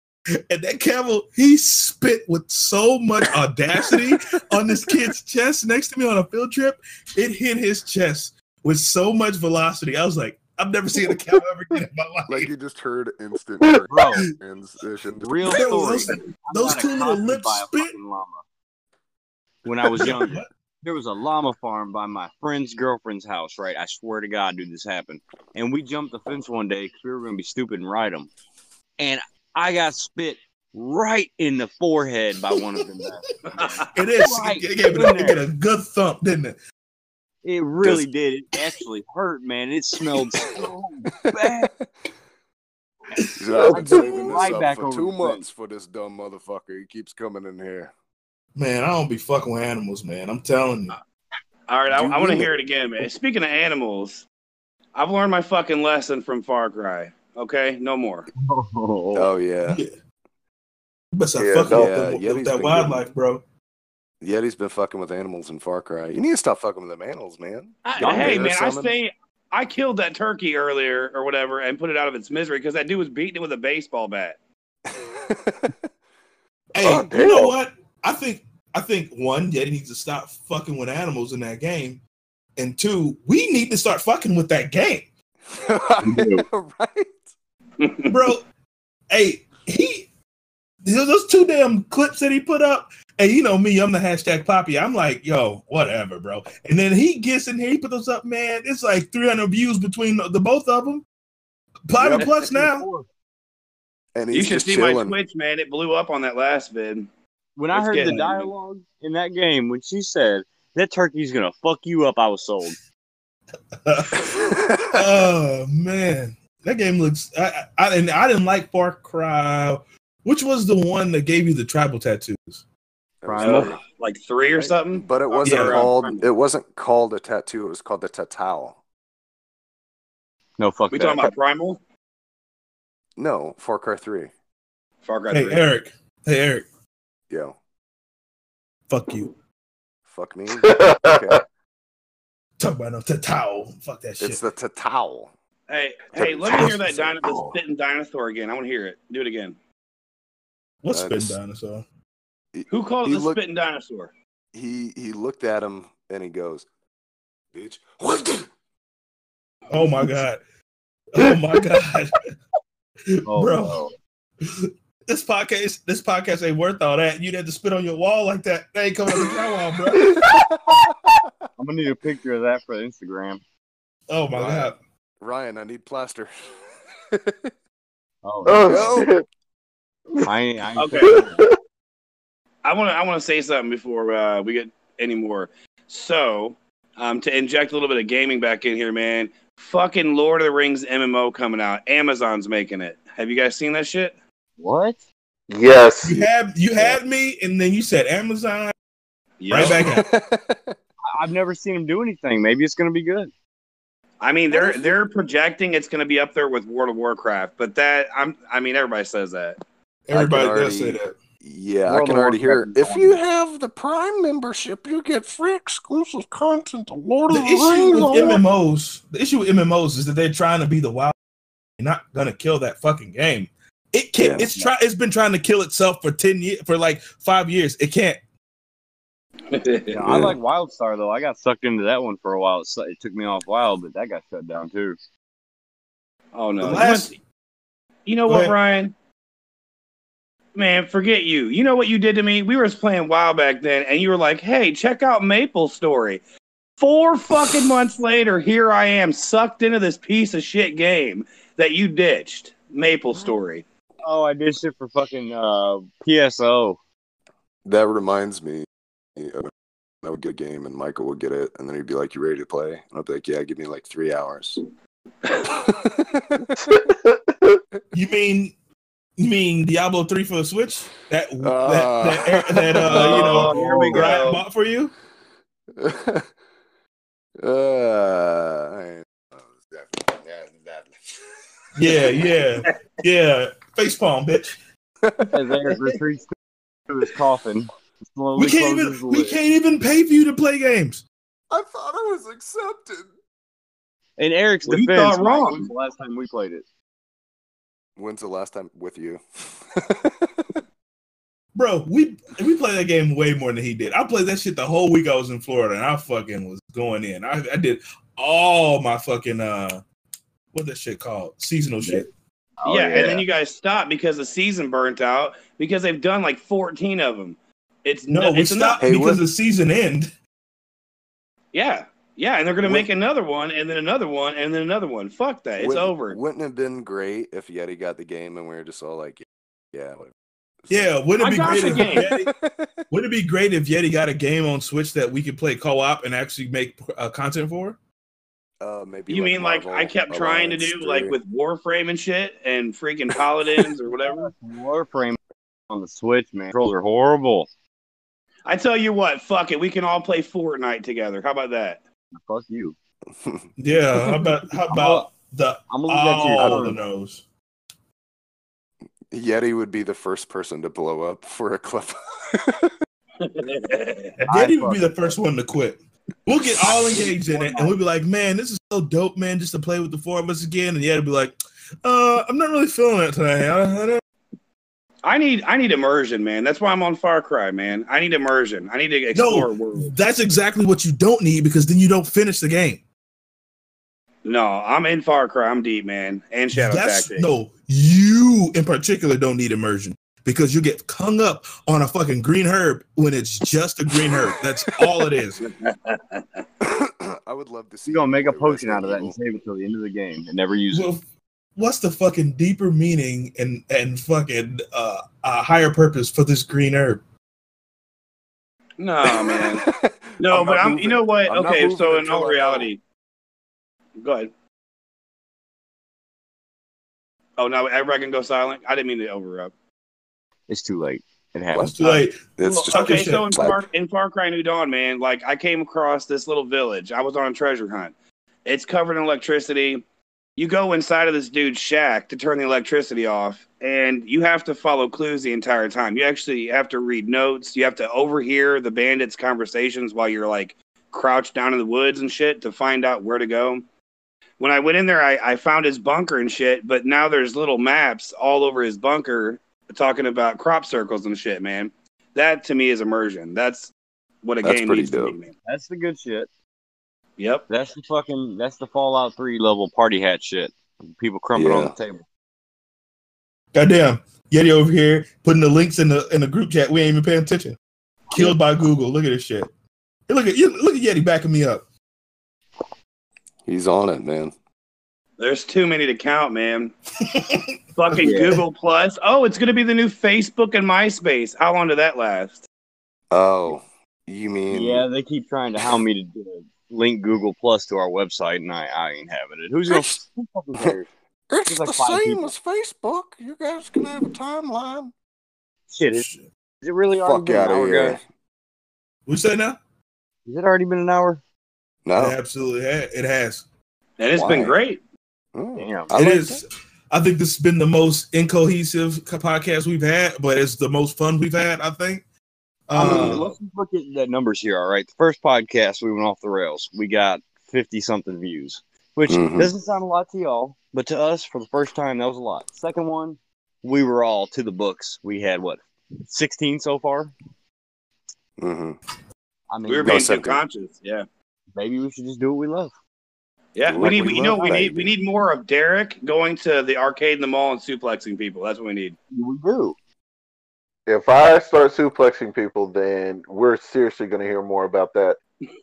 And that camel, he spit with so much audacity on this kid's chest next to me on a field trip. It hit his chest with so much velocity. I was like, I've never seen a camel ever get in my life. Like you just heard instant Bro, transition. real story. those- those two little accosted lips spit. llama. When I was young, there was a llama farm by my friend's girlfriend's house. Right, I swear to God, dude, this happened. And we jumped the fence one day because we were gonna be stupid and ride them. And I got spit right in the forehead by one of them. It is. Right It gave it, a, it gave it a good thump, didn't it? It really did. It actually hurt, man. It smelled so bad. He's like, I've been saving this Right up back for two the months for this dumb motherfucker. He keeps coming in here. Man, I don't be fucking with animals, man. I'm telling you. All right, I, I want to hear it again, man. Speaking of animals, I've learned my fucking lesson from Far Cry. Okay, no more. Oh. oh yeah, Yeah. You better stop Yeah, fucking no. Yeah, that- Yeti's with that been wildlife, bro. Yeti's been fucking with animals in Far Cry. You need to stop fucking with them animals, man. I, hey, bear man, I summon. say I killed that turkey earlier or whatever and put it out of its misery because that dude was beating it with a baseball bat. Hey, Oh, you know what? I think I think one, Yeti needs to stop fucking with animals in that game, and two, we need to start fucking with that game, right? bro. hey, he those those two damn clips that he put up. And you know me, I'm the hashtag Poppy. I'm like, yo, whatever, bro. And then he gets in here, he put those up, man. It's like 300 views between the, the both of them. Platinum Yep. Plus now. And You he's should just see my chilling. Twitch, man. It blew up on that last vid. When I heard the getting- dialogue in that game, when she said that turkey's gonna fuck you up, I was sold. oh man, that game looks. I, I and I didn't like Far Cry. Which was the one that gave you the tribal tattoos? Primal. Uh, like three or something. But it wasn't Yeah. called. It wasn't called a tattoo. It was called the tatau. No fuck We that. talking about Primal? No, Far Cry Three. Far Cry Hey 3. Eric. Hey Eric. Yo, Fuck you. fuck me. Okay. Talk about no tatao. Fuck that shit. it's the tatau. Hey, hey, let me hear that dino- the spitting dinosaur again. I want to hear it. Do it again. What's Uh, spin this- dinosaur? Who called it the looked- spitting dinosaur? He he looked at him and he goes, "Bitch, what the?" Oh my god. Oh my god. Oh, Bro. no. This podcast, this podcast ain't worth all that. You'd have to spit on your wall like that. That ain't coming on the drywall, bro. I'm gonna need a picture of that for Instagram. Oh my Ryan, god. Ryan, I need plaster. Oh, Oh shit! I I Okay. I want to I want to say something before uh, we get any more. So, um, to inject a little bit of gaming back in here, man. Fucking Lord of the Rings MMO coming out. Amazon's making it. Have you guys seen that shit? What? Yes. You had you had me, and then you said Amazon. Yeah. Right back I- I've never seen him do anything. Maybe it's gonna be good. I mean, they're they're projecting it's going to be up there with World of Warcraft, but that I'm I mean, everybody says that. Everybody already- does say that. Yeah, World I can already hear. Warcraft is If you have the Prime membership, you get free exclusive content to Lord The of the issue Rings. with MMOs, the issue with MMOs is that they're trying to be the wild. You're not gonna kill that fucking game. It can't. Yeah. It's try. It's been trying to kill itself for ten years, for like five years. It can't. Yeah, Yeah. I like WildStar though. I got sucked into that one for a while. It, it took me off Wild, but that got shut down too. oh no. Last- You know what. Ryan? Man, forget you. You know what you did to me? We were playing WoW back then, and you were like, "Hey, check out Maple Story." Four fucking months later, here I am, sucked into this piece of shit game that you ditched. Maple Story. Oh, I did shit for fucking uh, PSO. That reminds me of I would get a game and Michael would get it, and then he'd be like, "You ready to play?" And I'd be like, "Yeah, give me like three hours." You mean you mean Diablo three for the Switch? That Ah. that, that that uh you know Oh, here we Ryan go. bought for you? uh, I- Yeah, yeah, yeah. Face palm, bitch. As Eric retreats to his coffin, slowly We can't even we can't even pay for you to play games. I thought I was accepted. In Eric's Well, you defense, thought wrong. when's the last time we played it? When's the last time with you? Bro, we we played that game way more than he did. I played that shit the whole week I was in Florida and I fucking was going in. I, I did all my fucking uh what that shit called? Seasonal shit. Oh, yeah, and then you guys stopped because the season burnt out because they've done like 14 of them. It's No, no, we it's enough. stopped Hey, because what- the season end. Yeah, yeah, and they're gonna make another one, and then another one, and then another one. Fuck that, it's Wouldn't- over. Wouldn't it have been great if Yeti got the game and we were just all like, "Yeah, whatever." Yeah, wouldn't it be great if. Yeti, wouldn't it be great if Yeti got a game on Switch that we could play co-op and actually make uh, content for? uh, maybe You mean like I kept trying to Alliance do like with Warframe and shit, and freaking Paladins or whatever? Warframe on the Switch, man. Controls are horrible. I tell you what, fuck it, we can all play Fortnite together. How about that? Fuck you. Yeah, how about how about the I'm gonna leave that to your all the nose? Yeti would be the first person to blow up for a clip. Yeti would be the first one to quit. We'll get all engaged in it, and we'll be like, "Man, this is so dope, man! Just to play with the four of us again." And Yeti'd be like, "Uh, I'm not really feeling it today. I, I don't I need I need immersion, man. That's why I'm on Far Cry, man. I need immersion. I need to explore a world. That's exactly what you don't need because then you don't finish the game. No, I'm in Far Cry. I'm deep, man. And Shadow That's Tactics. no, you in particular don't need immersion because you get hung up on a fucking green herb when it's just a green herb. That's all it is. I would love to see. You're gonna make a potion out of that and save it till the end of the game and never use it. Well, what's the fucking deeper meaning and and fucking uh, uh higher purpose for this green herb? No, man. No, I'm but I'm. moving. You know what? I'm okay, so in all reality, go ahead. Oh, now everybody can go silent. I didn't mean to overrupt. It's too late. It It's too late. It's just okay, Okay, so in Far, in Far Cry New Dawn, man, like I came across this little village. I was on a treasure hunt. It's covered in electricity. You go inside of this dude's shack to turn the electricity off, and you have to follow clues the entire time. You actually have to read notes. You have to overhear the bandits' conversations while you're like crouched down in the woods and shit to find out where to go. When I went in there, I, I found his bunker and shit, but now there's little maps all over his bunker talking about crop circles and shit, man. That to me is immersion. That's what a That's game needs dope. to be, man. That's the good shit. Yep. That's the fucking. That's the Fallout Three level party hat shit. People crumping on the table. Goddamn, Yeti over here putting the links in the in the group chat. We ain't even paying attention. Killed by Google. Look at this shit. Hey, look at you. Look at Yeti backing me up. he's on it, man. There's too many to count, man. Fucking Yeah. Google Plus. Oh, it's gonna be the new Facebook and MySpace. How long did that last? Oh, you mean Yeah, they keep trying to hound me to do- link Google Plus to our website, and I, I ain't having it. Who's gonna? It's- Who cares? it's like the same people. as Facebook? You guys can have a timeline. Shit, is, is it really already Fuck been out of hour, here. guys? We say now? Has it already been an hour? No, It absolutely ha- it has. And it's been great. Oh, Damn. I It like is. that. I think this has been the most incohesive podcast we've had, but it's the most fun we've had. I think. I mean, Uh, let's look at the numbers here. All right, the first podcast we went off the rails. We got fifty something views, which Mhm. doesn't sound a lot to y'all, but to us, for the first time, that was a lot. Second one, we were all to the books. We had what, sixteen so far. Mm-hmm. I mean, We were No, being too conscious. Yeah. maybe we should just do what we love. Yeah. Like We need we you know we need baby. we need more of Derek going to the arcade in the mall and suplexing people. That's what we need. We do. If I start suplexing people, then we're seriously going to hear more about that,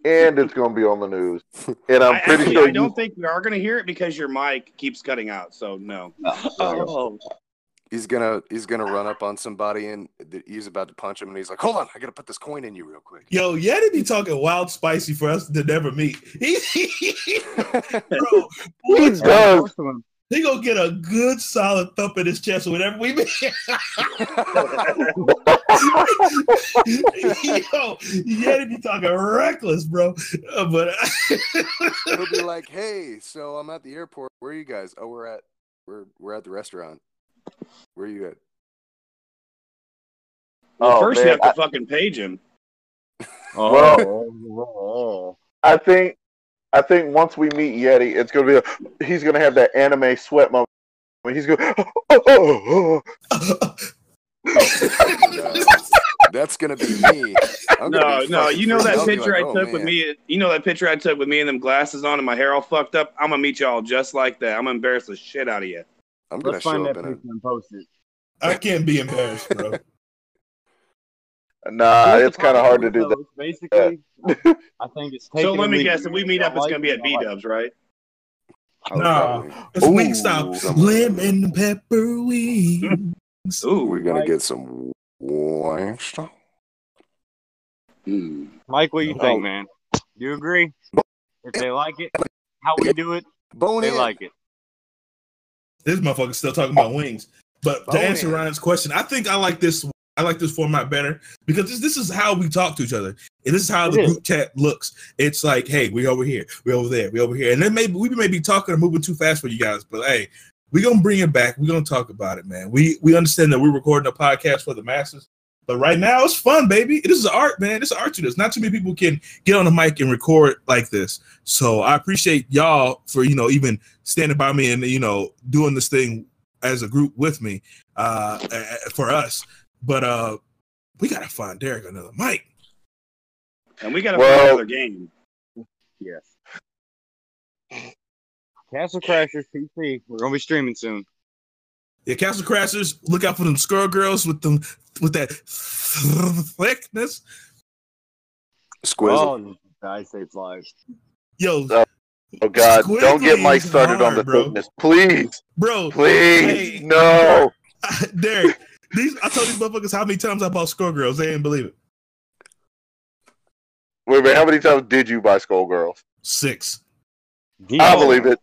and it's going to be on the news. And I'm I, pretty actually, sure I you- don't think we are gonna hear it because your mic keeps cutting out. So no. Oh. oh. He's gonna he's gonna run up on somebody and he's about to punch him and he's like, "Hold on, I gotta put this coin in you real quick." yo, Yeti be talking wild spicy for us to never meet. He, bro, He what- does. Most he gonna get a good solid thump in his chest whenever we meet. yo, Yeti be talking reckless, bro. Uh, but He'll be like, "Hey, so I'm at the airport. Where are you guys? Oh, we're at we're we're at the restaurant. Where are you at? Well, Oh, first you have to fucking page him. Oh, I think, I think once we meet Yeti, it's going to be. A, he's going to have that anime sweat moment. He's going. Oh, oh, oh. No. That's gonna be me. I'm No, be no, you know that out. I'll be picture like, I "Oh, took with me. You know that picture I took with me and them glasses on and my hair all fucked up. I'm gonna meet y'all just like that. I'm gonna embarrass the shit out of you. I'm gonna let's find show that up in a picture and post it. I can't be embarrassed, bro. Nah, Here's it's kind of hard to problem, do that. though, Basically, I think it's taking So let me guess, if we meet up, it's gonna be at B Dubs, right? Oh, Nah. probably. It's Ooh, wing style. Lemon pepper wings. Ooh, We're gonna Right. get some wine stuff. Hmm. Mike, what you Oh. think, man? You agree? If they like it, how we do it, Bone they in. like it. This motherfucker's still talking about wings. But to answer in. Ryan's question, I think I like this. I like this format better because this, this is how we talk to each other. And this is how the group chat looks. It's like, hey, we over here, we over there, we over here. And then maybe we may be talking or moving too fast for you guys, but hey, we're gonna bring it back. We're gonna talk about it, man. We we understand that we're recording a podcast for the masses. But right now it's fun, baby. This is art, man. This is art to this. Not too many people can get on the mic and record like this. So I appreciate y'all for you know even standing by me and you know doing this thing as a group with me uh, for us. But uh we gotta find Derek another mic. And we gotta Well- play another game. Yes. Castle Crashers PC. We're gonna be streaming soon. Yeah, Castle Crashers, look out for them Skullgirls with them with that thickness. Squizzle. Oh, I save lives. Yo, Uh, Oh God! Don't get Squigly Mike is started on the bro. fitness, please, bro. please. Hey. No. Derek, these I told these motherfuckers how many times I bought Skullgirls. They didn't believe it. Wait a minute. How many times did you buy Skullgirls? Six. I believe it.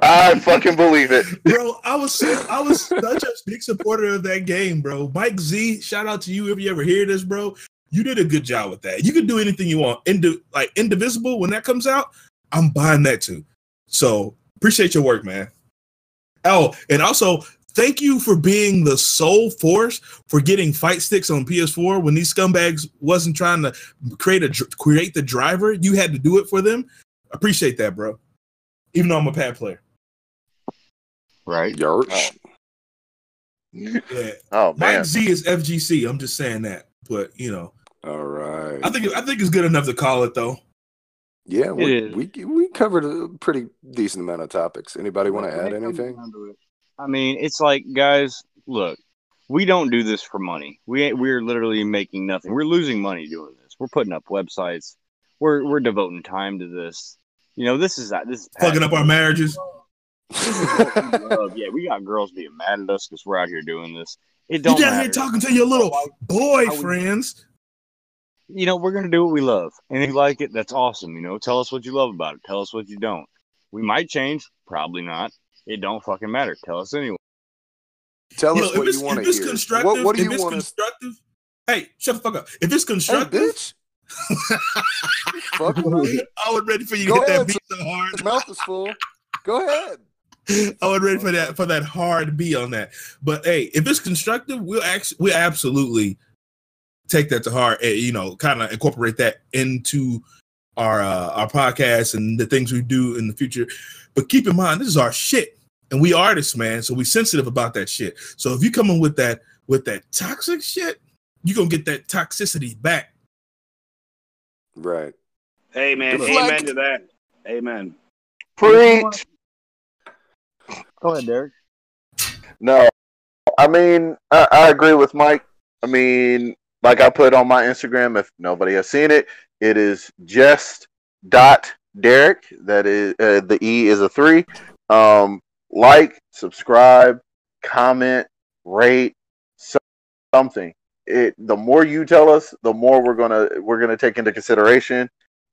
I fucking believe it. Bro, I was so, I was such a big supporter of that game, bro. Mike Z, shout out to you if you ever hear this, bro. You did a good job with that. You can do anything you want. Indi- like Indivisible, when that comes out, I'm buying that too. So appreciate your work, man. Oh, and also thank you for being the sole force for getting fight sticks on PS4 when these scumbags wasn't trying to create a create the driver. You had to do it for them. Appreciate that, bro. Even though I'm a pad player. Right. Yarch. Um, yeah. Oh man. Mike Z is FGC. I'm just saying that, but you know, All right. I think I think it's good enough to call it though. yeah, we, we we covered a pretty decent amount of topics. Anybody want to add it comes anything? Down I mean, it's like, guys, look, we don't do this for money. We ain't, we're literally making nothing. We're losing money doing this. We're putting up websites. We're we're devoting time to this. You know, this is that. this is Fucking up our marriages. This is what we love. Yeah, we got girls being mad at us because we're out here doing this. It You don't down matter. here talking to your little boyfriends. you know, we're gonna do what we love, and if you like it, that's awesome. You know, tell us what you love about it. Tell us what you don't. We might change, probably not. It don't fucking matter. Tell us anyway. Tell Yo, us if what you want to hear. constructive, What, what do if you it's want to? constructive, hey, shut the fuck up. If it's Hey, constructive, bitch. Fuck with. I was ready for you to Go hit that beat so hard. His mouth is full. Go ahead. I was ready for that for that hard B on that. But hey, if it's constructive, we'll actually we absolutely take that to heart and you know kind of incorporate that into our uh, our podcast and the things we do in the future. But keep in mind, this is our shit, and we artists, man. So we sensitive about that shit. So if you come in with that with that toxic shit, you gonna get that toxicity back. Right. Hey man, Deflect. amen to that. Amen. Preach. Go ahead, Derek. No, I mean I, I agree with Mike. I mean, like I put on my Instagram, if nobody has seen it, it is just dot Derek. That is uh, the E is a three. Um, like, subscribe, comment, rate, something. It the more you tell us, the more we're gonna we're gonna take into consideration.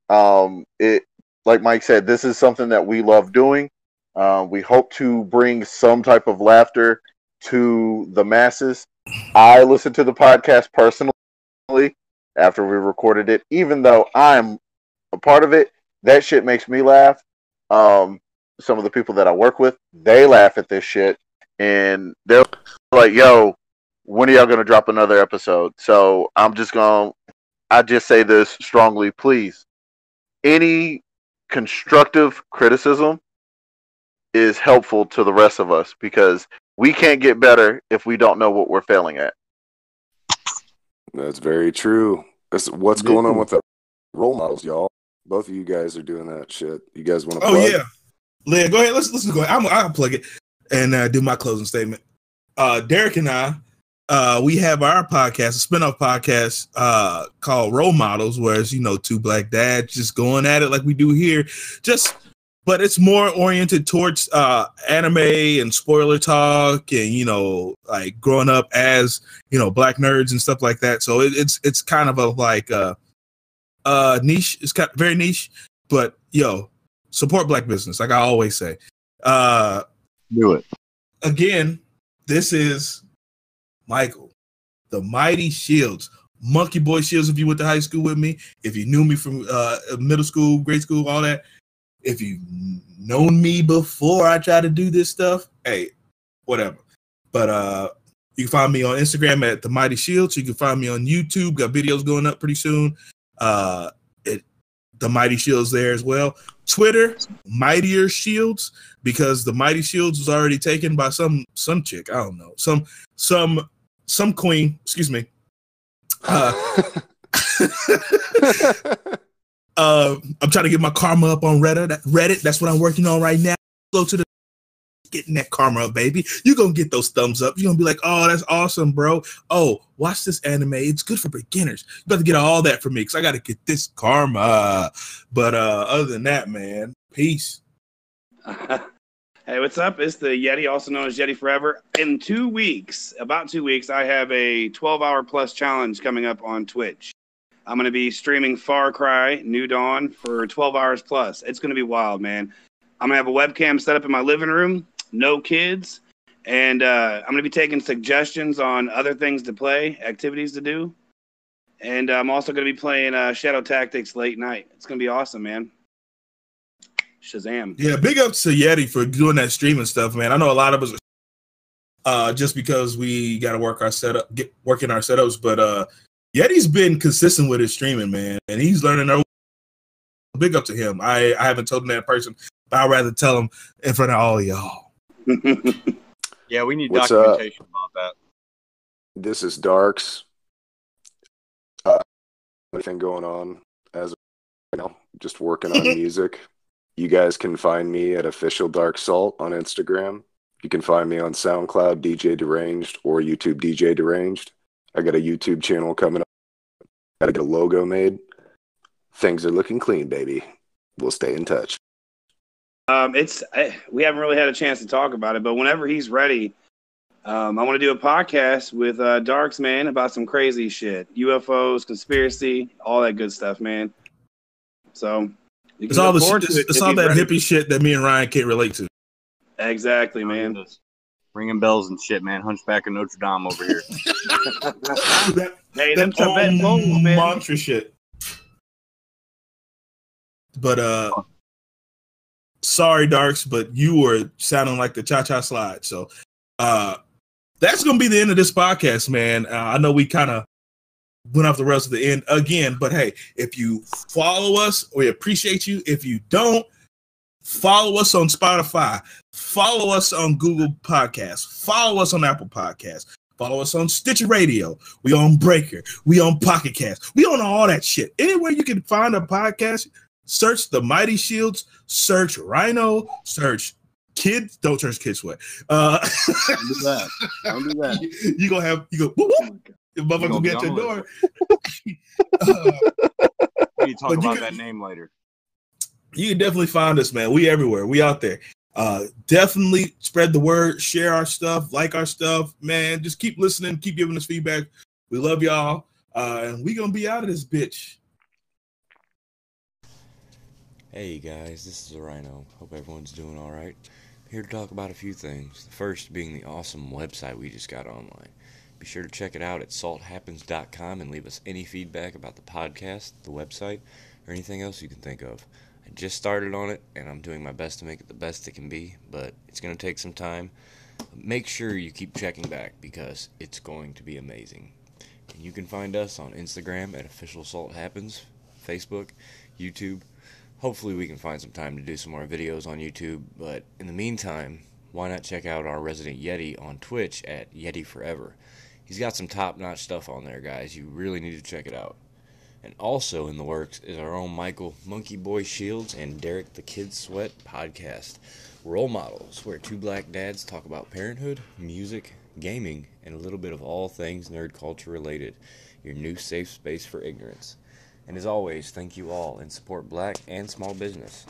Um, it like Mike said, this is something that we love doing. Uh, we hope to bring some type of laughter to the masses. I listen to the podcast personally after we recorded it, even though I'm a part of it. That shit makes me laugh. Um, some of the people that I work with, they laugh at this shit, and they're like, "Yo, when are y'all gonna drop another episode?" So I'm just gonna, I just say this strongly, please. Any constructive criticism is helpful to the rest of us because we can't get better if we don't know what we're failing at. That's very true. What's going on with the role models, y'all. Both of you guys are doing that shit. You guys want to? Oh yeah, Leah, go ahead. Let's let's go. Ahead. I'm, I'll plug it and uh, do my closing statement. Uh, Derek and I, uh, we have our podcast, a spinoff podcast uh, called Role Models, where it's you know two black dads just going at it like we do here, just but it's more oriented towards uh, anime and spoiler talk and you know like growing up as you know black nerds and stuff like that. So it, it's it's kind of a like uh, uh niche. It's kind very niche, but yo, support black business like i always say uh Do it. again this is michael the mighty shields monkey boy shields if you went to high school with me if you knew me from uh middle school grade school all that if you've known me before i try to do this stuff hey whatever but uh you can find me on instagram at the mighty shields you can find me on youtube got videos going up pretty soon uh it the mighty shields there as well Twitter, Mightier Shields, because the Mighty Shields was already taken by some some chick. I don't know, some some some queen. Excuse me. Uh, uh, I'm trying to get my karma up on Reddit. Reddit. That's what I'm working on right now. Go to the getting that karma up, baby. You're gonna get those thumbs up. You're gonna be like, oh, that's awesome, bro. Oh, watch this anime. It's good for beginners. You got to get all that for me because I got to get this karma. But uh, other than that, man, peace. hey, what's up? It's the Yeti, also known as Yeti Forever. In two weeks, about two weeks, I have a 12 hour plus challenge coming up on Twitch. I'm going to be streaming Far Cry New Dawn for 12 hours plus. It's going to be wild, man. I'm going to have a webcam set up in my living room, no kids, and uh, I'm going to be taking suggestions on other things to play, activities to do. And I'm also going to be playing uh, Shadow Tactics late night. It's going to be awesome, man. Shazam. Yeah, big up to Yeti for doing that streaming stuff, man. I know a lot of us uh just because we got to work our setup get working our setups but uh Yeti's been consistent with his streaming, man, and he's learning. Our, big up to him. I, I haven't told him that in person, but I'd rather tell him in front of all of y'all. Yeah, we need What's up? documentation about that. This is Darks. Uh, anything going on as of right now? Just working on music. You guys can find me at official Dark Salt on Instagram. You can find me on SoundCloud DJ Deranged or YouTube DJ Deranged. I got a YouTube channel coming up. Got to get a logo made. Things are looking clean, baby. We'll stay in touch. Um, it's I, we haven't really had a chance to talk about it, but whenever he's ready, um, I want to do a podcast with uh, Darks man about some crazy shit, UFOs, conspiracy, all that good stuff, man. So you It's all the shit, it's, it it's all that ready. hippie shit that me and Ryan can't relate to. Exactly, man. Ringing bells and shit, man. Hunchback of Notre Dame over here. that Hey, them Tibetan man. mantra shit. But uh sorry, Darks, but you were sounding like the cha cha slide. So uh that's gonna be the end of this podcast, man. Uh, I know we kind of went off the rails at the end again, but hey, if you follow us, we appreciate you. If you don't, follow us on Spotify, follow us on Google Podcasts, follow us on Apple Podcasts, follow us on Stitcher Radio. We on Breaker, we on Pocket Cast, we on all that shit. Anywhere you can find a podcast, search the Mighty Shields, search Rhino, search Kids. Don't search Kids Sweat. Uh, Don't do that. Don't do that. you, gonna have you go whoop, whoop, the motherfucker gonna will be be your door. Uh, We talk about can- that name later. you can definitely find us, man. We everywhere. We out there. Uh, definitely spread the word, share our stuff, like our stuff, man. Just keep listening, keep giving us feedback. We love y'all, uh, and we gonna be out of this bitch. Hey guys, this is Rhino. Hope everyone's doing all right. Here to talk about a few things. The first being the awesome website we just got online. Be sure to check it out at salthappens.com and leave us any feedback about the podcast, the website, or anything else you can think of. I just started on it and I'm doing my best to make it the best it can be, but it's going to take some time. Make sure you keep checking back because it's going to be amazing. And you can find us on Instagram at official salt happens, Facebook, YouTube, hopefully we can find some time to do some more videos on YouTube. But in the meantime, why not check out our resident Yeti on Twitch at Yeti Forever? He's got some top-notch stuff on there, guys. You really need to check it out. And also in the works is our own Michael Monkey Boy Shields and Derek the Kid Sweat podcast. Role models, where two black dads talk about parenthood, music, gaming, and a little bit of all things nerd culture related. Your new safe space for ignorance. And as always, thank you all and support black and small business.